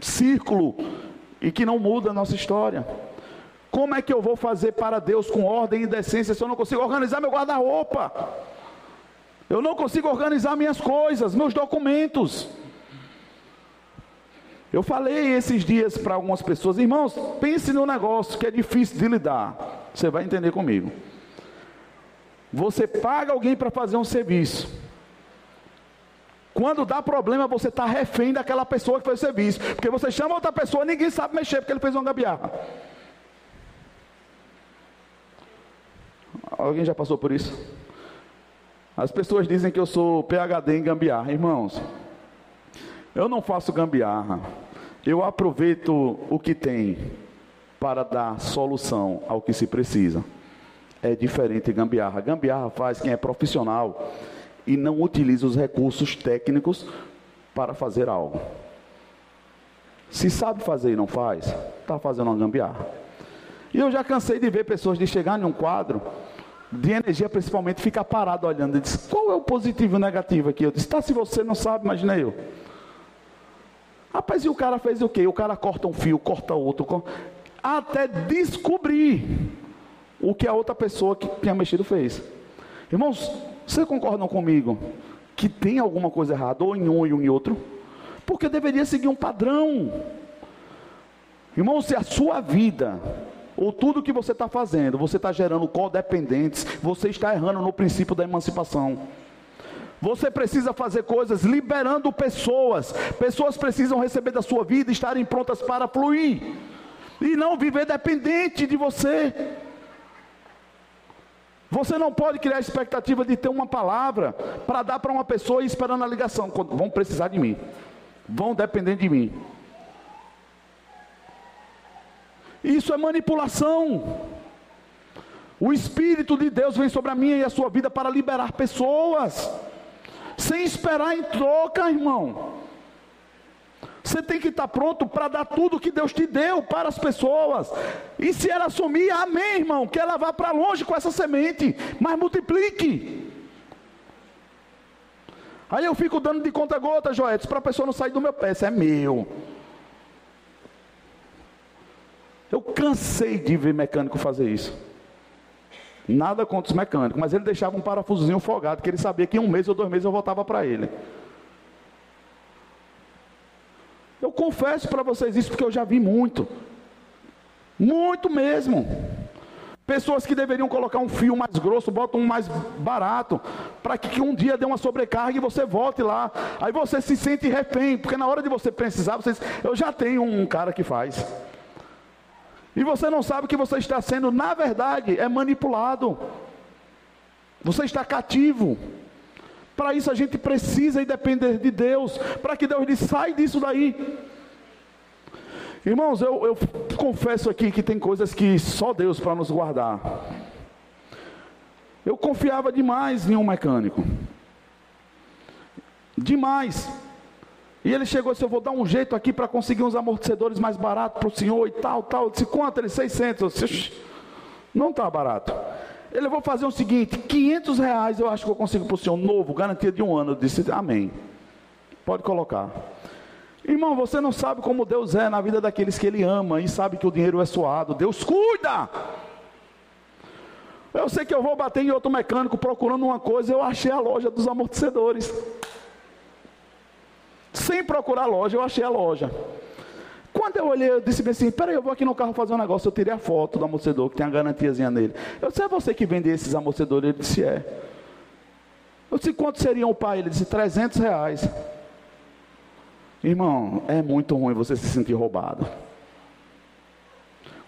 Speaker 1: círculo e que não muda a nossa história. Como é que eu vou fazer para Deus com ordem e decência se eu não consigo organizar meu guarda-roupa? Eu não consigo organizar minhas coisas, meus documentos. Eu falei esses dias para algumas pessoas, irmãos, pense no negócio que é difícil de lidar. Você vai entender comigo. Você paga alguém para fazer um serviço. Quando dá problema, você está refém daquela pessoa que fez o serviço. Porque você chama outra pessoa, ninguém sabe mexer, porque ele fez uma gambiarra. Alguém já passou por isso? As pessoas dizem que eu sou PhD em gambiarra. Irmãos, eu não faço gambiarra. Eu aproveito o que tem para dar solução ao que se precisa. É diferente de gambiarra. Gambiarra faz quem é profissional e não utiliza os recursos técnicos para fazer algo. Se sabe fazer e não faz, está fazendo uma gambiarra. E eu já cansei de ver pessoas de chegar em um quadro de energia principalmente, fica parado olhando e diz, qual é o positivo e o negativo aqui? Eu disse, tá, se você não sabe, imagina eu. Rapaz, e o cara fez o quê? O cara corta um fio, corta outro, corta... até descobrir o que a outra pessoa que tinha mexido fez. Irmãos, vocês concordam comigo que tem alguma coisa errada, ou em um e um em outro? Porque deveria seguir um padrão. Irmão, se a sua vida ou tudo que você está fazendo, você está gerando codependentes, você está errando no princípio da emancipação. Você precisa fazer coisas liberando pessoas. Pessoas precisam receber da sua vida, estarem prontas para fluir. E não viver dependente de você. Você não pode criar a expectativa de ter uma palavra para dar para uma pessoa e esperando a ligação. Vão precisar de mim. Vão depender de mim. Isso é manipulação. O Espírito de Deus vem sobre a minha e a sua vida para liberar pessoas, sem esperar em troca, irmão. Você tem que estar pronto para dar tudo que Deus te deu para as pessoas. E se ela assumir, amém, irmão, que ela vá para longe com essa semente, mas multiplique. Aí eu fico dando de conta gota, Joetes, para a pessoa não sair do meu pé, isso é meu. Eu cansei de ver mecânico fazer isso. Nada contra os mecânicos, mas ele deixava um parafusozinho folgado, que ele sabia que em um mês ou dois meses eu voltava para ele. Eu confesso para vocês isso porque eu já vi muito. Muito mesmo. Pessoas que deveriam colocar um fio mais grosso, botam um mais barato, para que, que, um dia dê uma sobrecarga e você volte lá. Aí você se sente refém, porque na hora de você precisar, você diz, eu já tenho um cara que faz. E você não sabe que você está sendo, na verdade, é manipulado. Você está cativo. Para isso a gente precisa e depender de Deus, para que Deus lhe sai disso daí. Irmãos, eu, eu confesso aqui que tem coisas que só Deus para nos guardar. Eu confiava demais em um mecânico. Demais. E ele chegou e disse: Eu vou dar um jeito aqui para conseguir uns amortecedores mais baratos para o senhor e tal, tal. Eu disse: Quanto? Ele 600. Eu disse: Não está barato. Ele, vou fazer o seguinte: 500 reais eu acho que eu consigo para o senhor, novo, garantia de um ano. Eu disse: Amém. Pode colocar. Irmão, você não sabe como Deus é na vida daqueles que Ele ama e sabe que o dinheiro é suado. Deus cuida. Eu sei que eu vou bater em outro mecânico procurando uma coisa, eu achei a loja dos amortecedores. Sem procurar a loja, eu achei a loja. Quando eu olhei, eu disse assim: peraí, eu vou aqui no carro fazer um negócio. Eu tirei a foto do amortecedor, que tem a garantiazinha nele. Eu disse: é você que vende esses amortecedores? Ele disse: é. Eu disse: quanto seriam o pai? Ele disse: 300 reais. Irmão, é muito ruim você se sentir roubado.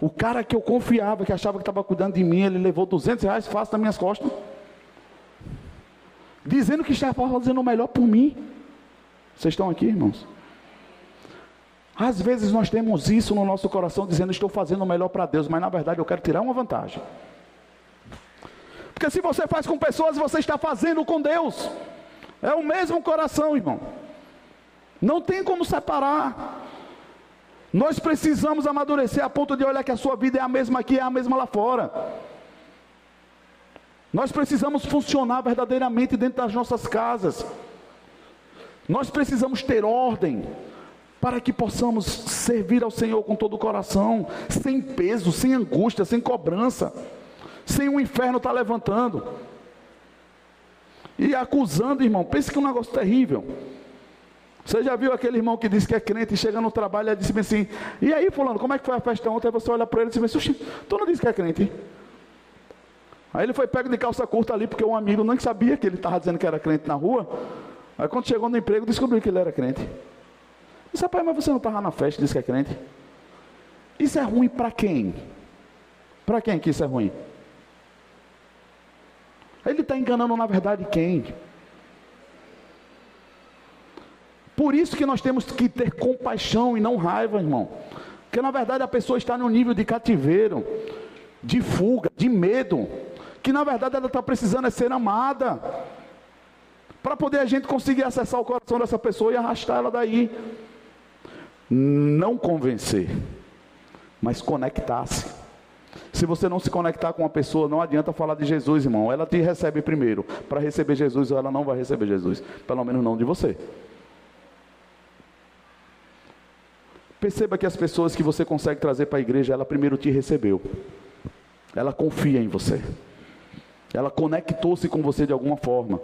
Speaker 1: O cara que eu confiava, que achava que estava cuidando de mim, ele levou 200 reais fácil nas minhas costas. Dizendo que estava fazendo o melhor por mim. Vocês estão aqui, irmãos? Às vezes nós temos isso no nosso coração, dizendo estou fazendo o melhor para Deus, mas na verdade eu quero tirar uma vantagem. Porque se você faz com pessoas, você está fazendo com Deus. É o mesmo coração, irmão. Não tem como separar. Nós precisamos amadurecer a ponto de olhar que a sua vida é a mesma aqui, é a mesma lá fora. Nós precisamos funcionar verdadeiramente dentro das nossas casas. Nós precisamos ter ordem para que possamos servir ao Senhor com todo o coração, sem peso, sem angústia, sem cobrança, sem o inferno estar tá levantando e acusando, irmão. Pense que é um negócio terrível. Você já viu aquele irmão que disse que é crente e chega no trabalho e disse assim: E aí, Fulano, como é que foi a festa ontem? Aí você olha para ele e diz assim: Tu não disse que é crente? Aí ele foi pego de calça curta ali, porque um amigo nem sabia que ele estava dizendo que era crente na rua. Aí quando chegou no emprego, descobriu que ele era crente. Disse, rapaz, mas você não estava na festa disse que é crente? Isso é ruim para quem? Para quem que isso é ruim? Ele está enganando na verdade quem? Por isso que nós temos que ter compaixão e não raiva, irmão. Porque na verdade a pessoa está no nível de cativeiro, de fuga, de medo. Que na verdade ela está precisando é ser amada. Para poder a gente conseguir acessar o coração dessa pessoa e arrastar ela daí. Não convencer, mas conectar-se. Se você não se conectar com uma pessoa, não adianta falar de Jesus, irmão. Ela te recebe primeiro. Para receber Jesus, ela não vai receber Jesus. Pelo menos não de você. Perceba que as pessoas que você consegue trazer para a igreja, ela primeiro te recebeu. Ela confia em você. Ela conectou-se com você de alguma forma.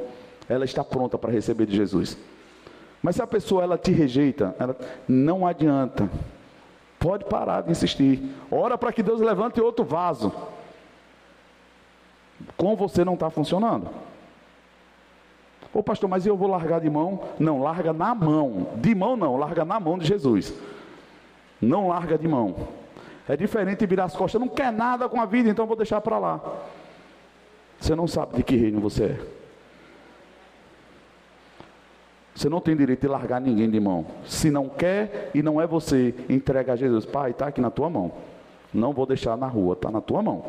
Speaker 1: Ela está pronta para receber de Jesus. Mas se a pessoa ela te rejeita, ela, não adianta. Pode parar de insistir. Ora para que Deus levante outro vaso. Com você não está funcionando. Ô pastor, mas eu vou largar de mão? Não, larga na mão. De mão não, larga na mão de Jesus. Não larga de mão. É diferente virar as costas. Não quer nada com a vida, então vou deixar para lá. Você não sabe de que reino você é. Você não tem direito de largar ninguém de mão. Se não quer e não é você, entrega a Jesus. Pai, está aqui na tua mão. Não vou deixar na rua, está na tua mão.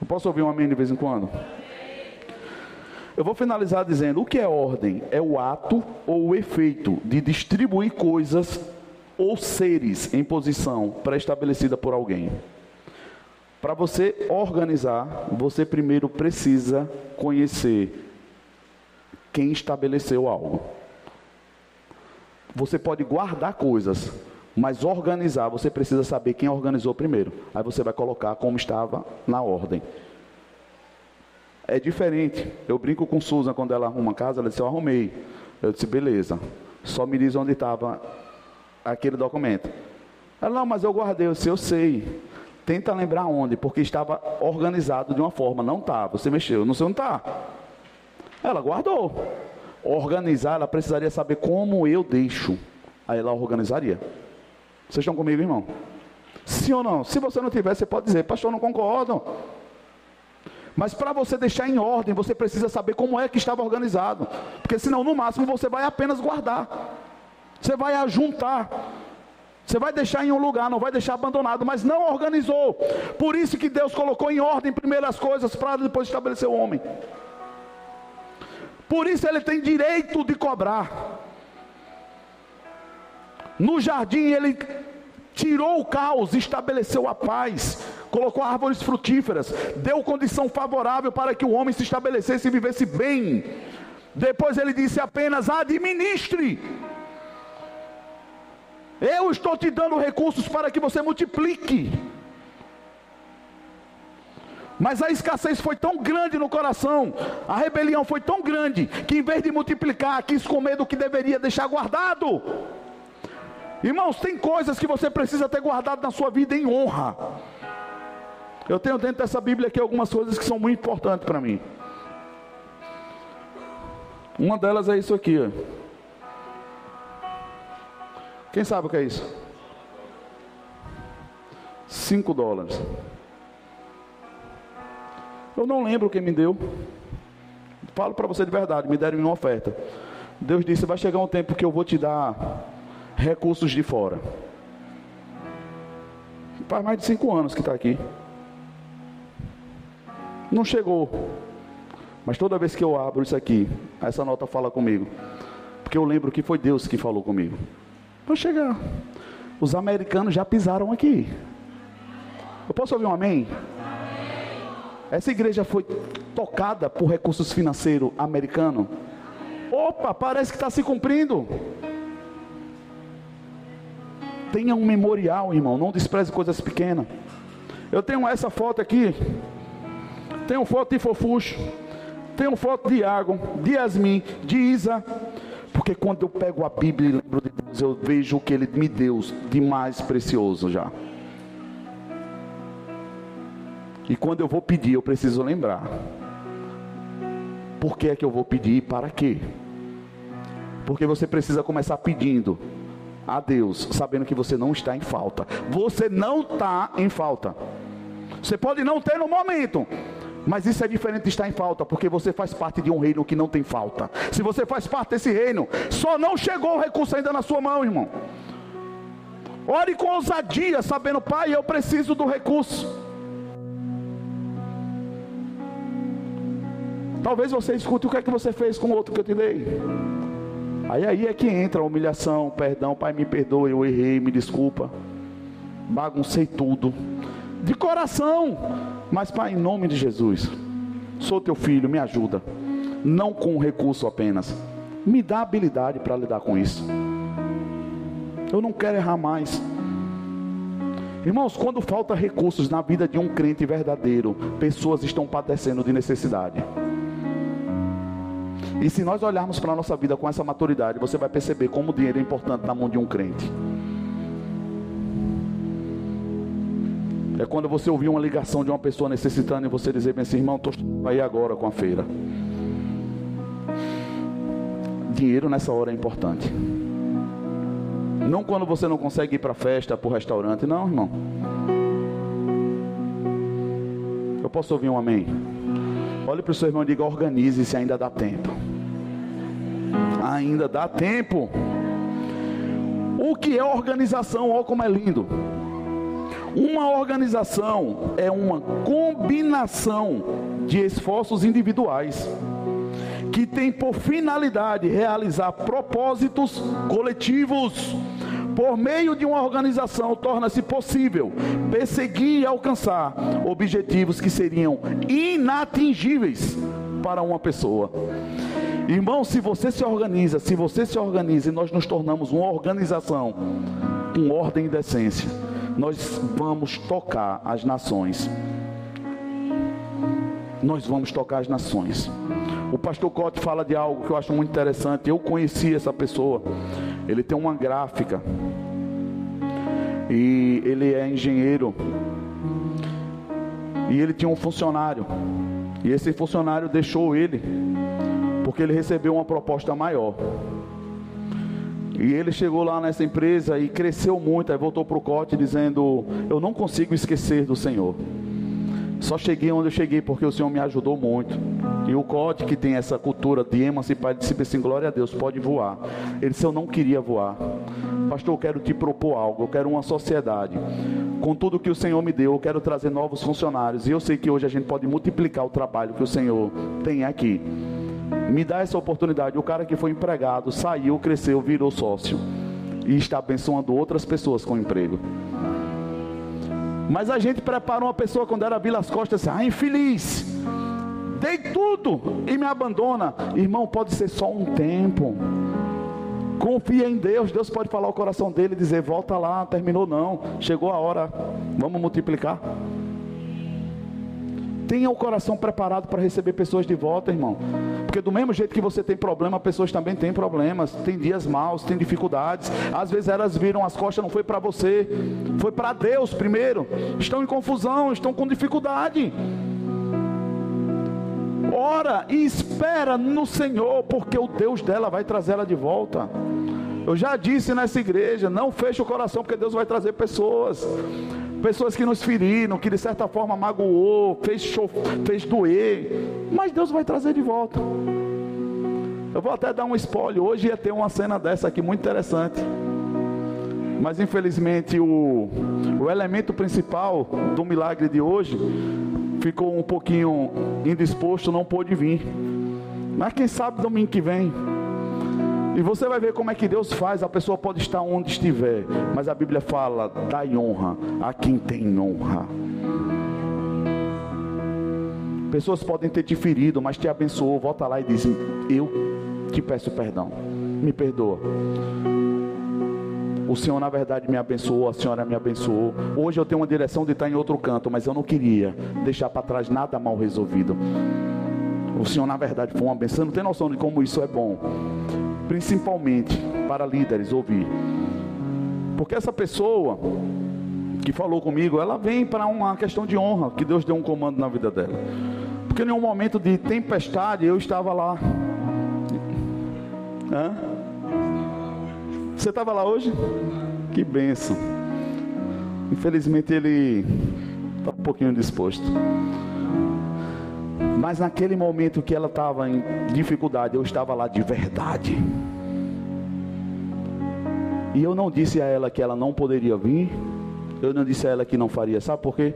Speaker 1: Eu posso ouvir um amém de vez em quando? Eu vou finalizar dizendo: o que é ordem? É o ato ou o efeito de distribuir coisas ou seres em posição pré-estabelecida por alguém. Para você organizar, você primeiro precisa conhecer quem estabeleceu algo. Você pode guardar coisas, mas organizar, você precisa saber quem organizou primeiro. Aí você vai colocar como estava na ordem. É diferente. Eu brinco com Susan quando ela arruma a casa, ela disse: Eu arrumei. Eu disse: Beleza. Só me diz onde estava aquele documento. Ela: Não, mas eu guardei. Eu disse: Eu sei. Tenta lembrar onde, porque estava organizado de uma forma. Não está. Você mexeu. Não sei onde está. Ela guardou. Organizar, ela precisaria saber como eu deixo. Aí ela organizaria. Vocês estão comigo, irmão? Sim ou não? Se você não tiver, você pode dizer, pastor, não concordo. Mas para você deixar em ordem, você precisa saber como é que estava organizado. Porque senão, no máximo, você vai apenas guardar. Você vai ajuntar. Você vai deixar em um lugar, não vai deixar abandonado, mas não organizou. Por isso que Deus colocou em ordem primeiras coisas para depois estabelecer o homem. Por isso ele tem direito de cobrar. No jardim ele tirou o caos, estabeleceu a paz, colocou árvores frutíferas, deu condição favorável para que o homem se estabelecesse e vivesse bem. Depois ele disse apenas: administre. Eu estou te dando recursos para que você multiplique. Mas a escassez foi tão grande no coração, a rebelião foi tão grande, que em vez de multiplicar, quis comer do que deveria deixar guardado. Irmãos, tem coisas que você precisa ter guardado na sua vida em honra. Eu tenho dentro dessa Bíblia aqui algumas coisas que são muito importantes para mim. Uma delas é isso aqui. Ó. Quem sabe o que é isso? Cinco dólares. Eu não lembro quem me deu. Falo para você de verdade, me deram uma oferta. Deus disse: vai chegar um tempo que eu vou te dar recursos de fora. Faz mais de cinco anos que está aqui. Não chegou. Mas toda vez que eu abro isso aqui, essa nota fala comigo. Porque eu lembro que foi Deus que falou comigo. Vai chegar. Os americanos já pisaram aqui. Eu posso ouvir um amém? Essa igreja foi tocada por recursos financeiros americanos. Opa, parece que está se cumprindo. Tenha um memorial, irmão. Não despreze coisas pequenas. Eu tenho essa foto aqui. Tenho foto de Fofuxo. Tenho foto de Iago, de Yasmin, de Isa. Porque quando eu pego a Bíblia e lembro de Deus, eu vejo o que Ele me deu de mais precioso já. E quando eu vou pedir, eu preciso lembrar. Por que é que eu vou pedir e para quê? Porque você precisa começar pedindo a Deus, sabendo que você não está em falta. Você não está em falta. Você pode não ter no momento, mas isso é diferente de estar em falta, porque você faz parte de um reino que não tem falta. Se você faz parte desse reino, só não chegou o recurso ainda na sua mão, irmão. Ore com ousadia, sabendo, Pai, eu preciso do recurso. Talvez você escute o que é que você fez com o outro que eu te dei. Aí aí é que entra a humilhação, perdão, Pai, me perdoe, eu errei, me desculpa. Baguncei tudo. De coração. Mas, Pai, em nome de Jesus, sou teu filho, me ajuda. Não com recurso apenas. Me dá habilidade para lidar com isso. Eu não quero errar mais. Irmãos, quando falta recursos na vida de um crente verdadeiro, pessoas estão padecendo de necessidade. E se nós olharmos para a nossa vida com essa maturidade, você vai perceber como o dinheiro é importante na mão de um crente. É quando você ouvir uma ligação de uma pessoa necessitando e você dizer bem assim, irmão, estou aí agora com a feira. Dinheiro nessa hora é importante. Não quando você não consegue ir para festa, para o restaurante, não, irmão. Eu posso ouvir um amém? Olhe para o seu irmão e diga: organize se ainda dá tempo. Ainda dá tempo. O que é organização? Olha como é lindo. Uma organização é uma combinação de esforços individuais que tem por finalidade realizar propósitos coletivos. Por meio de uma organização, torna-se possível perseguir e alcançar objetivos que seriam inatingíveis para uma pessoa. Irmão, se você se organiza, se você se organiza e nós nos tornamos uma organização com ordem e decência, nós vamos tocar as nações. Nós vamos tocar as nações. O pastor Cote fala de algo que eu acho muito interessante. Eu conheci essa pessoa. Ele tem uma gráfica. E ele é engenheiro. E ele tinha um funcionário. E esse funcionário deixou ele porque ele recebeu uma proposta maior. E ele chegou lá nessa empresa e cresceu muito. Aí voltou para o Cote dizendo: Eu não consigo esquecer do Senhor. Só cheguei onde eu cheguei porque o Senhor me ajudou muito. E o Cote, que tem essa cultura de emancipar, disse assim: Glória a Deus, pode voar. Ele disse: Eu não queria voar. Pastor, eu quero te propor algo, eu quero uma sociedade. Com tudo que o Senhor me deu, eu quero trazer novos funcionários. E eu sei que hoje a gente pode multiplicar o trabalho que o Senhor tem aqui. Me dá essa oportunidade. O cara que foi empregado saiu, cresceu, virou sócio e está abençoando outras pessoas com emprego. Mas a gente prepara uma pessoa quando era Vilas Costas, assim, ah, infeliz, dei tudo e me abandona. Irmão, pode ser só um tempo. Confia em Deus, Deus pode falar o coração dele e dizer: volta lá, terminou não, chegou a hora, vamos multiplicar. Tenha o coração preparado para receber pessoas de volta, irmão. Porque do mesmo jeito que você tem problema, pessoas também têm problemas, tem dias maus, tem dificuldades. Às vezes elas viram as costas, não foi para você, foi para Deus primeiro. Estão em confusão, estão com dificuldade. Ora e espera no Senhor, porque o Deus dela vai trazer ela de volta. Eu já disse nessa igreja, não feche o coração, porque Deus vai trazer pessoas pessoas que nos feriram, que de certa forma magoou, fez, fez doer, mas Deus vai trazer de volta. Eu vou até dar um spoiler. Hoje ia ter uma cena dessa aqui muito interessante. Mas infelizmente o, o elemento principal do milagre de hoje ficou um pouquinho indisposto, não pôde vir. Mas quem sabe domingo que vem e você vai ver como é que Deus faz. A pessoa pode estar onde estiver, mas a Bíblia fala: dai honra a quem tem honra. Pessoas podem ter te ferido, mas te abençoou. Volta lá e diz: Eu te peço perdão. Me perdoa. O Senhor, na verdade, me abençoou, a senhora me abençoou. Hoje eu tenho uma direção de estar em outro canto, mas eu não queria deixar para trás nada mal resolvido. O Senhor, na verdade, foi uma benção. Não tem noção de como isso é bom principalmente para líderes ouvir. Porque essa pessoa que falou comigo, ela vem para uma questão de honra, que Deus deu um comando na vida dela. Porque em um momento de tempestade eu estava lá. Hã? Você estava lá hoje? Que benção. Infelizmente ele está um pouquinho disposto. Mas naquele momento que ela estava em dificuldade, eu estava lá de verdade. E eu não disse a ela que ela não poderia vir. Eu não disse a ela que não faria. Sabe por quê?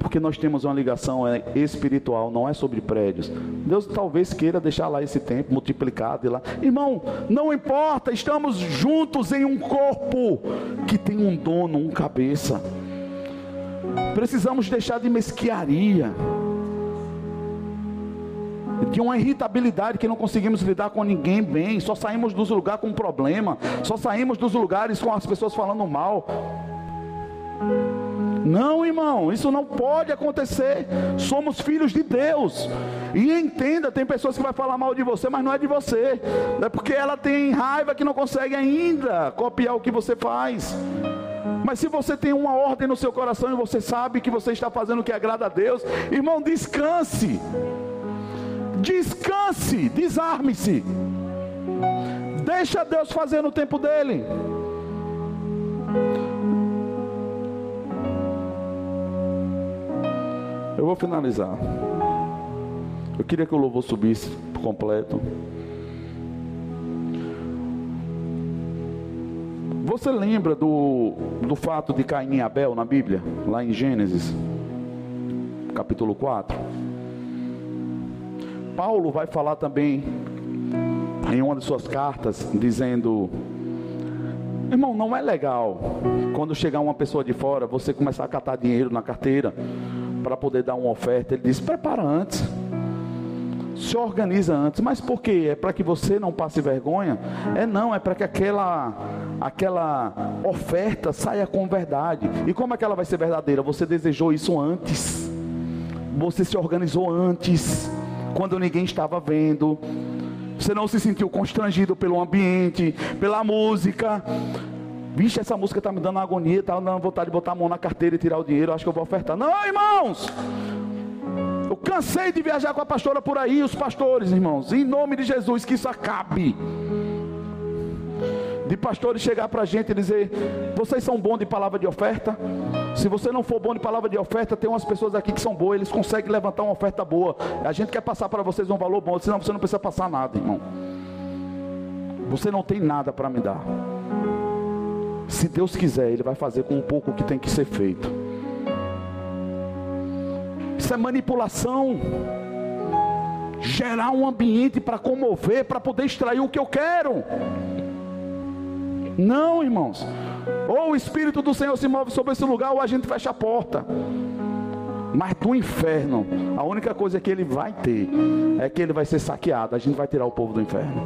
Speaker 1: Porque nós temos uma ligação é, espiritual, não é sobre prédios. Deus talvez queira deixar lá esse tempo multiplicado e lá. Irmão, não importa, estamos juntos em um corpo que tem um dono, um cabeça. Precisamos deixar de mesquiaria de uma irritabilidade que não conseguimos lidar com ninguém bem, só saímos dos lugares com problema, só saímos dos lugares com as pessoas falando mal. Não, irmão, isso não pode acontecer. Somos filhos de Deus. E entenda, tem pessoas que vai falar mal de você, mas não é de você. É porque ela tem raiva que não consegue ainda copiar o que você faz. Mas se você tem uma ordem no seu coração e você sabe que você está fazendo o que agrada a Deus, irmão, descanse. Descanse, desarme-se. Deixa Deus fazer no tempo dele. Eu vou finalizar. Eu queria que o louvor subisse por completo. Você lembra do, do fato de Caim e Abel na Bíblia, lá em Gênesis, capítulo 4? Paulo vai falar também em uma de suas cartas, dizendo: Irmão, não é legal quando chegar uma pessoa de fora, você começar a catar dinheiro na carteira para poder dar uma oferta. Ele diz: prepara antes, se organiza antes. Mas por quê? É para que você não passe vergonha? É não, é para que aquela, aquela oferta saia com verdade. E como é que ela vai ser verdadeira? Você desejou isso antes, você se organizou antes quando ninguém estava vendo. Você não se sentiu constrangido pelo ambiente, pela música. Vixe, essa música está me dando agonia, está dando vontade de botar a mão na carteira e tirar o dinheiro. Acho que eu vou ofertar. Não, irmãos! Eu cansei de viajar com a pastora por aí, os pastores, irmãos. Em nome de Jesus, que isso acabe de pastores chegar para a gente e dizer: vocês são bons de palavra de oferta? Se você não for bom de palavra de oferta, tem umas pessoas aqui que são boas, eles conseguem levantar uma oferta boa. A gente quer passar para vocês um valor bom, senão você não precisa passar nada, irmão. Você não tem nada para me dar. se Deus quiser, Ele vai fazer com um pouco que tem que ser feito. Isso é manipulação. Gerar um ambiente para comover, para poder extrair o que eu quero. Não, irmãos. Ou o Espírito do Senhor se move sobre esse lugar, ou a gente fecha a porta. Mas do inferno, a única coisa que ele vai ter é que ele vai ser saqueado. A gente vai tirar o povo do inferno.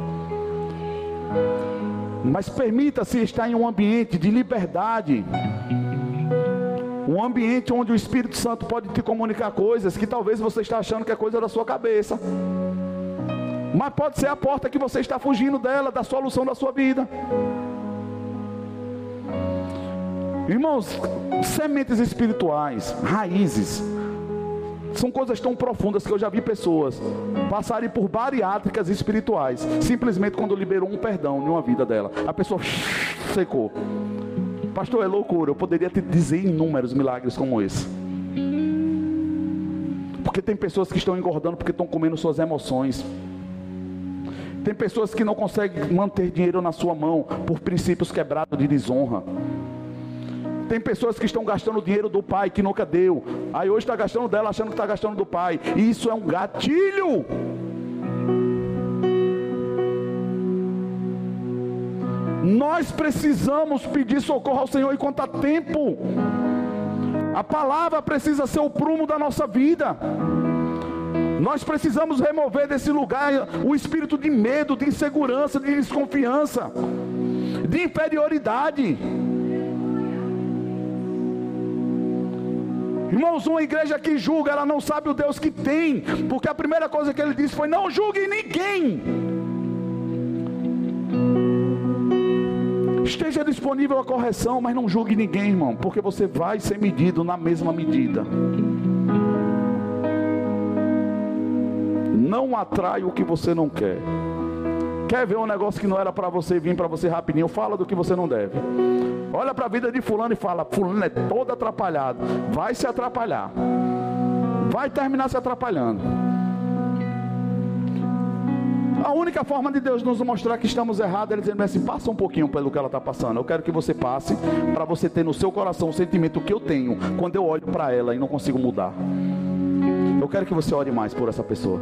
Speaker 1: Mas permita-se estar em um ambiente de liberdade. Um ambiente onde o Espírito Santo pode te comunicar coisas que talvez você está achando que é coisa da sua cabeça. Mas pode ser a porta que você está fugindo dela, da solução da sua vida. Irmãos, sementes espirituais, raízes, são coisas tão profundas que eu já vi pessoas passarem por bariátricas espirituais, simplesmente quando liberou um perdão em uma vida dela. A pessoa secou. Pastor, é loucura. Eu poderia te dizer inúmeros milagres como esse. Porque tem pessoas que estão engordando porque estão comendo suas emoções. Tem pessoas que não conseguem manter dinheiro na sua mão por princípios quebrados de desonra. Tem pessoas que estão gastando o dinheiro do pai que nunca deu. Aí hoje está gastando dela achando que está gastando do pai. E isso é um gatilho. Nós precisamos pedir socorro ao Senhor enquanto há tempo. A palavra precisa ser o prumo da nossa vida. Nós precisamos remover desse lugar o espírito de medo, de insegurança, de desconfiança, de inferioridade. Irmãos, uma igreja que julga, ela não sabe o Deus que tem, porque a primeira coisa que ele disse foi: não julgue ninguém. Esteja disponível a correção, mas não julgue ninguém, irmão, porque você vai ser medido na mesma medida. Não atrai o que você não quer. Quer ver um negócio que não era para você vir para você rapidinho? Fala do que você não deve. Olha para a vida de fulano e fala: fulano é todo atrapalhado. Vai se atrapalhar. Vai terminar se atrapalhando. A única forma de Deus nos mostrar que estamos errados é ele dizendo assim: passa um pouquinho pelo que ela está passando. Eu quero que você passe para você ter no seu coração o sentimento que eu tenho quando eu olho para ela e não consigo mudar. Eu quero que você ore mais por essa pessoa.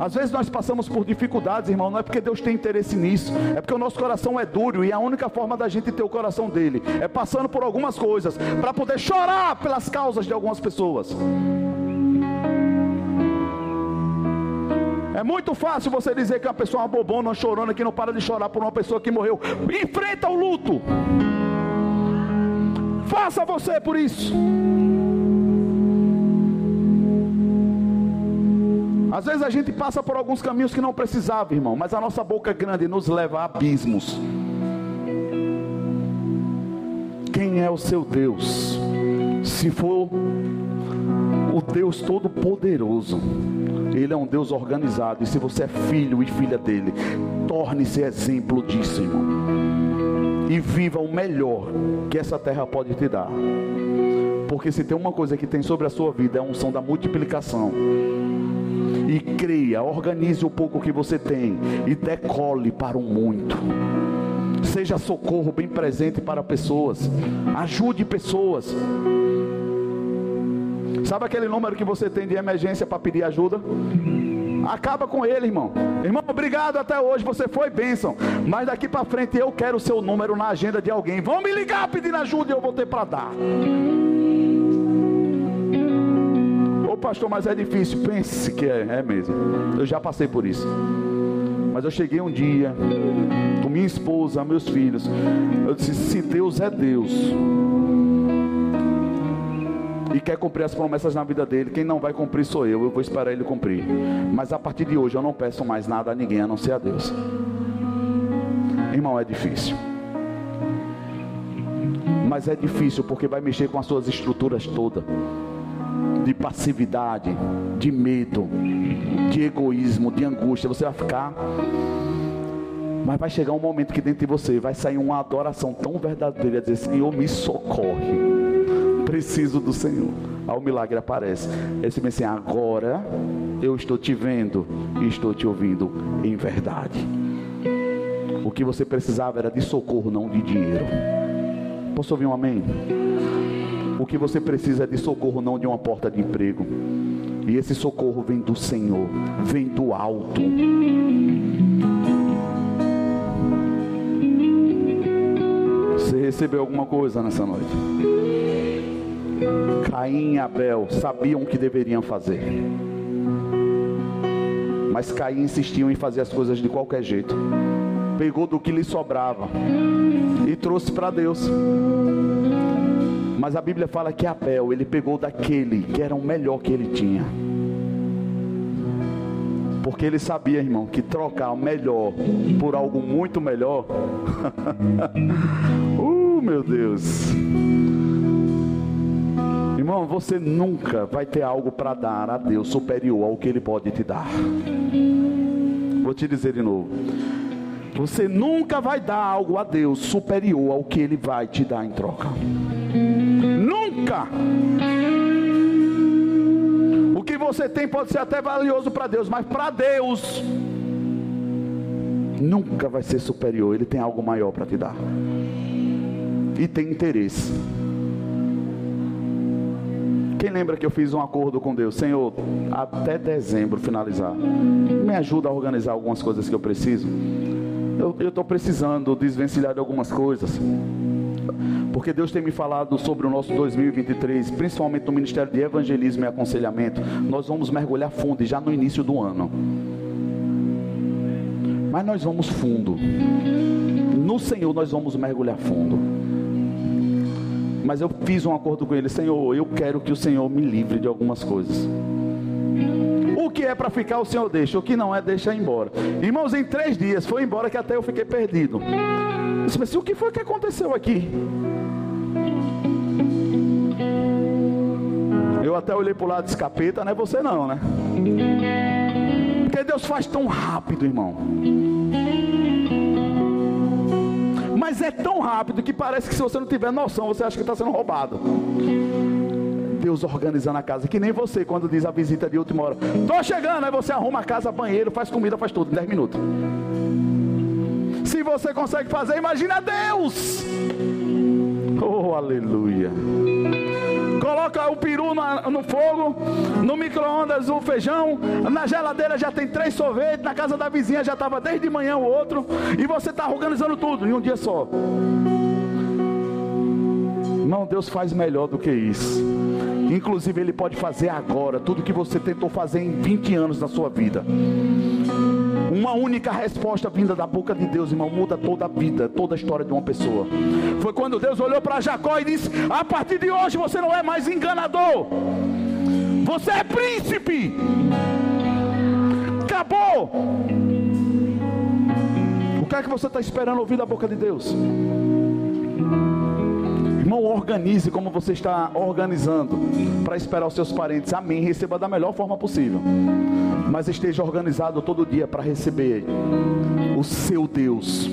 Speaker 1: Às vezes nós passamos por dificuldades, irmão, não é porque Deus tem interesse nisso, é porque o nosso coração é duro e a única forma da gente ter o coração dele é passando por algumas coisas para poder chorar pelas causas de algumas pessoas. É muito fácil você dizer que uma pessoa é uma bobona, uma chorona que não para de chorar por uma pessoa que morreu. Enfrenta o luto. Faça você por isso. Às vezes a gente passa por alguns caminhos que não precisava, irmão, mas a nossa boca é grande nos leva a abismos. Quem é o seu Deus? Se for o Deus Todo-Poderoso, Ele é um Deus organizado. E se você é filho e filha dele, torne-se exemplo disso, irmão. E viva o melhor que essa terra pode te dar. Porque se tem uma coisa que tem sobre a sua vida, é a unção da multiplicação e creia, organize o pouco que você tem e decole para o muito. Seja socorro bem presente para pessoas, ajude pessoas. Sabe aquele número que você tem de emergência para pedir ajuda? Acaba com ele, irmão. Irmão, obrigado até hoje, você foi bênção. Mas daqui para frente eu quero o seu número na agenda de alguém. Vão me ligar pedindo ajuda e eu vou ter para dar. Pastor, mas é difícil. Pense que é, é mesmo. Eu já passei por isso. Mas eu cheguei um dia com minha esposa, meus filhos. Eu disse: se Deus é Deus e quer cumprir as promessas na vida dele, quem não vai cumprir sou eu. Eu vou esperar ele cumprir. Mas a partir de hoje eu não peço mais nada a ninguém a não ser a Deus. Irmão, é difícil. Mas é difícil porque vai mexer com as suas estruturas todas de passividade, de medo, de egoísmo, de angústia. Você vai ficar. Mas vai chegar um momento que dentro de você vai sair uma adoração tão verdadeira, dizer: Senhor, me socorre. Preciso do Senhor. Aí o milagre aparece. Esse assim, agora eu estou te vendo e estou te ouvindo em verdade. O que você precisava era de socorro, não de dinheiro. Posso ouvir um amém? O que você precisa é de socorro, não de uma porta de emprego. E esse socorro vem do Senhor, vem do alto. Você recebeu alguma coisa nessa noite? Caim e Abel sabiam o que deveriam fazer. Mas Caim insistiu em fazer as coisas de qualquer jeito. Pegou do que lhe sobrava e trouxe para Deus. Mas a Bíblia fala que Abel, ele pegou daquele que era o melhor que ele tinha. Porque ele sabia, irmão, que trocar o melhor por algo muito melhor. uh, meu Deus. Irmão, você nunca vai ter algo para dar a Deus superior ao que Ele pode te dar. Vou te dizer de novo. Você nunca vai dar algo a Deus superior ao que Ele vai te dar em troca. O que você tem pode ser até valioso para Deus, mas para Deus nunca vai ser superior. Ele tem algo maior para te dar. E tem interesse. Quem lembra que eu fiz um acordo com Deus? Senhor, até dezembro finalizar, me ajuda a organizar algumas coisas que eu preciso. Eu estou precisando desvencilhar de algumas coisas. Porque Deus tem me falado sobre o nosso 2023, principalmente no Ministério de Evangelismo e Aconselhamento. Nós vamos mergulhar fundo já no início do ano. Mas nós vamos fundo. No Senhor nós vamos mergulhar fundo. Mas eu fiz um acordo com ele, Senhor, eu quero que o Senhor me livre de algumas coisas. O que é para ficar, o Senhor deixa. O que não é, deixa embora. Irmãos, em três dias foi embora que até eu fiquei perdido. Eu disse, mas o que foi que aconteceu aqui? Até olhei para o lado escapeta, não é você não, né? Porque Deus faz tão rápido, irmão. Mas é tão rápido que parece que se você não tiver noção, você acha que está sendo roubado. Deus organizando a casa, que nem você quando diz a visita de última hora. Estou chegando, aí você arruma a casa, banheiro, faz comida, faz tudo em 10 minutos. Se você consegue fazer, imagina Deus. Oh, aleluia. Coloca o peru no, fogo, no micro-ondas o feijão, na geladeira já tem três sorvetes, na casa da vizinha já estava desde manhã o outro, e você está organizando tudo em um dia só. Não, Deus faz melhor do que isso. Inclusive, Ele pode fazer agora tudo que você tentou fazer em 20 anos da sua vida. Uma única resposta vinda da boca de Deus, irmão, muda toda a vida, toda a história de uma pessoa. Foi quando Deus olhou para Jacó e disse: A partir de hoje você não é mais enganador, você é príncipe. Acabou. O que é que você está esperando ouvir da boca de Deus? Irmão, organize como você está organizando para esperar os seus parentes. Amém. Receba da melhor forma possível. Mas esteja organizado todo dia para receber o seu Deus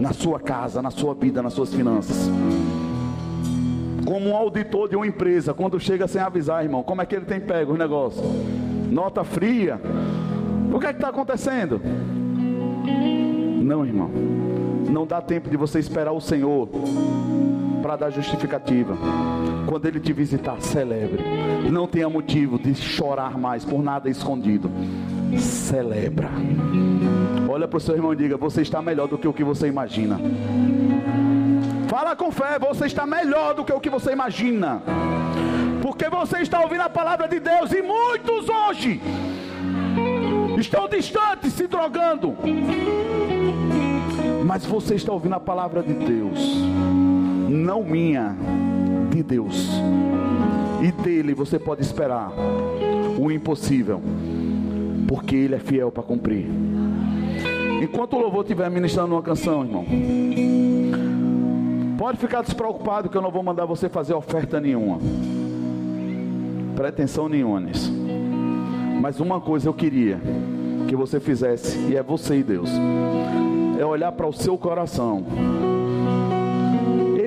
Speaker 1: na sua casa, na sua vida, nas suas finanças. Como um auditor de uma empresa, quando chega sem avisar, irmão, como é que ele tem pego os negócios? Nota fria. O que é que está acontecendo? Não, irmão. Não dá tempo de você esperar o Senhor para dar justificativa. Quando Ele te visitar, celebre. Não tenha motivo de chorar mais por nada escondido. Celebra. Olha para o seu irmão e diga: Você está melhor do que o que você imagina. Fala com fé, você está melhor do que o que você imagina. Porque você está ouvindo a palavra de Deus e muitos hoje estão distantes, se drogando. Mas você está ouvindo a palavra de Deus não minha, de Deus. E dele você pode esperar o impossível, porque ele é fiel para cumprir. Enquanto o louvor estiver ministrando uma canção, irmão, pode ficar despreocupado que eu não vou mandar você fazer oferta nenhuma, pretensão nenhuma nisso. Mas uma coisa eu queria que você fizesse, e é você e Deus, é olhar para o seu coração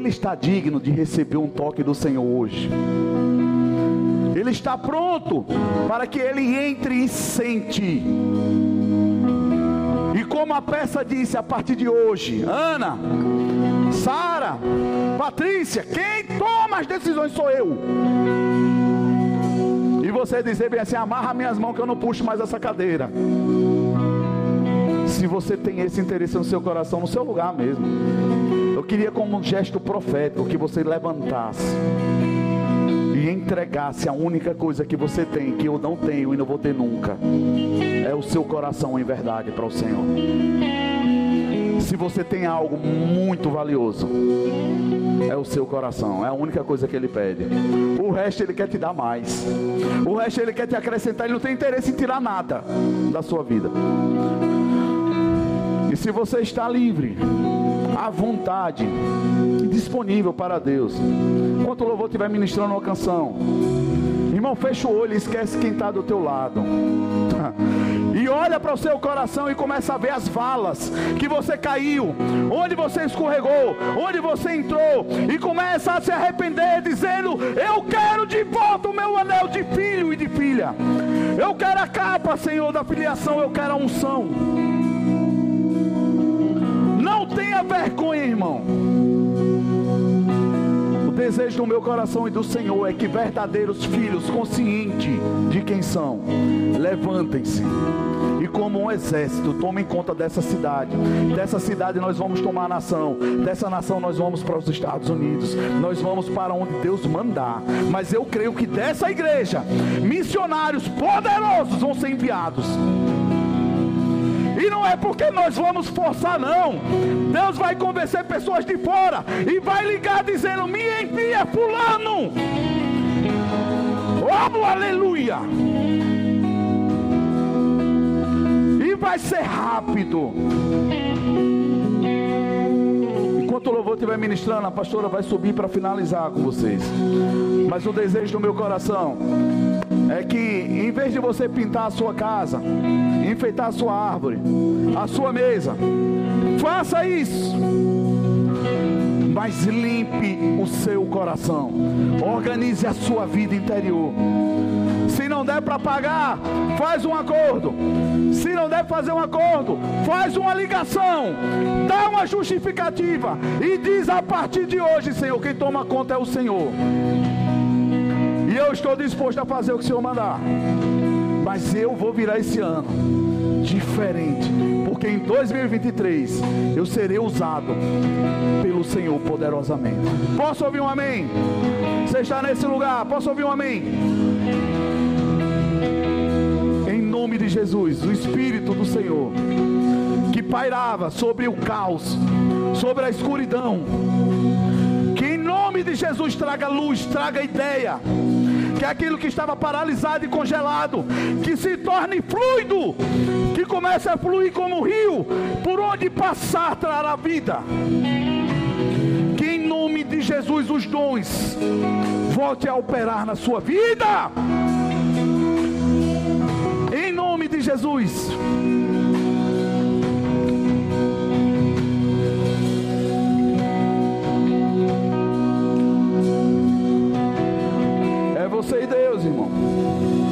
Speaker 1: ele está digno de receber um toque do Senhor hoje. Ele está pronto para que ele entre e sente. E como a peça disse, a partir de hoje, Ana, Sara, Patrícia, quem toma as decisões sou eu. E você dizer bem assim: amarra minhas mãos que eu não puxo mais essa cadeira. Se você tem esse interesse no seu coração, no seu lugar mesmo, eu queria, como um gesto profético, que você levantasse e entregasse a única coisa que você tem, que eu não tenho e não vou ter nunca, é o seu coração em verdade para o Senhor. Se você tem algo muito valioso, é o seu coração, é a única coisa que ele pede. O resto ele quer te dar mais. O resto ele quer te acrescentar, ele não tem interesse em tirar nada da sua vida. E se você está livre, à vontade, disponível para Deus, enquanto o louvor estiver ministrando uma canção, irmão, fecha o olho e esquece quem está do teu lado. E olha para o seu coração e começa a ver as valas que você caiu, onde você escorregou, onde você entrou, e começa a se arrepender, dizendo: Eu quero de volta o meu anel de filho e de filha. Eu quero a capa, Senhor, da filiação, eu quero a unção. Vergonha, irmão. O desejo do meu coração e do Senhor é que verdadeiros filhos, conscientes de quem são, levantem-se e, como um exército, tomem conta dessa cidade. Dessa cidade nós vamos tomar a nação, dessa nação nós vamos para os Estados Unidos, nós vamos para onde Deus mandar. Mas eu creio que dessa igreja, missionários poderosos vão ser enviados. E não é porque nós vamos forçar, não. Deus vai convencer pessoas de fora e vai ligar dizendo: Me envia Fulano. Oh, aleluia. E vai ser rápido. Enquanto o louvor estiver ministrando, a pastora vai subir para finalizar com vocês. Mas o desejo do meu coração é que em vez de você pintar a sua casa, enfeitar a sua árvore, a sua mesa, faça isso. Mas limpe o seu coração. Organize a sua vida interior. Se não der para pagar, faz um acordo. Se não der fazer um acordo, faz uma ligação. Dá uma justificativa e diz a partir de hoje, Senhor, quem toma conta é o Senhor. Eu estou disposto a fazer o que o Senhor mandar. Mas eu vou virar esse ano diferente. Porque em 2023 eu serei usado pelo Senhor poderosamente. Posso ouvir um amém? Você está nesse lugar? Posso ouvir um amém? Em nome de Jesus, o Espírito do Senhor que pairava sobre o caos, sobre a escuridão. Que em nome de Jesus traga luz, traga ideia que é aquilo que estava paralisado e congelado, que se torne fluido, que comece a fluir como um rio, por onde passar trará vida. Que em nome de Jesus os dons volte a operar na sua vida. Em nome de Jesus. você e Deus, irmão.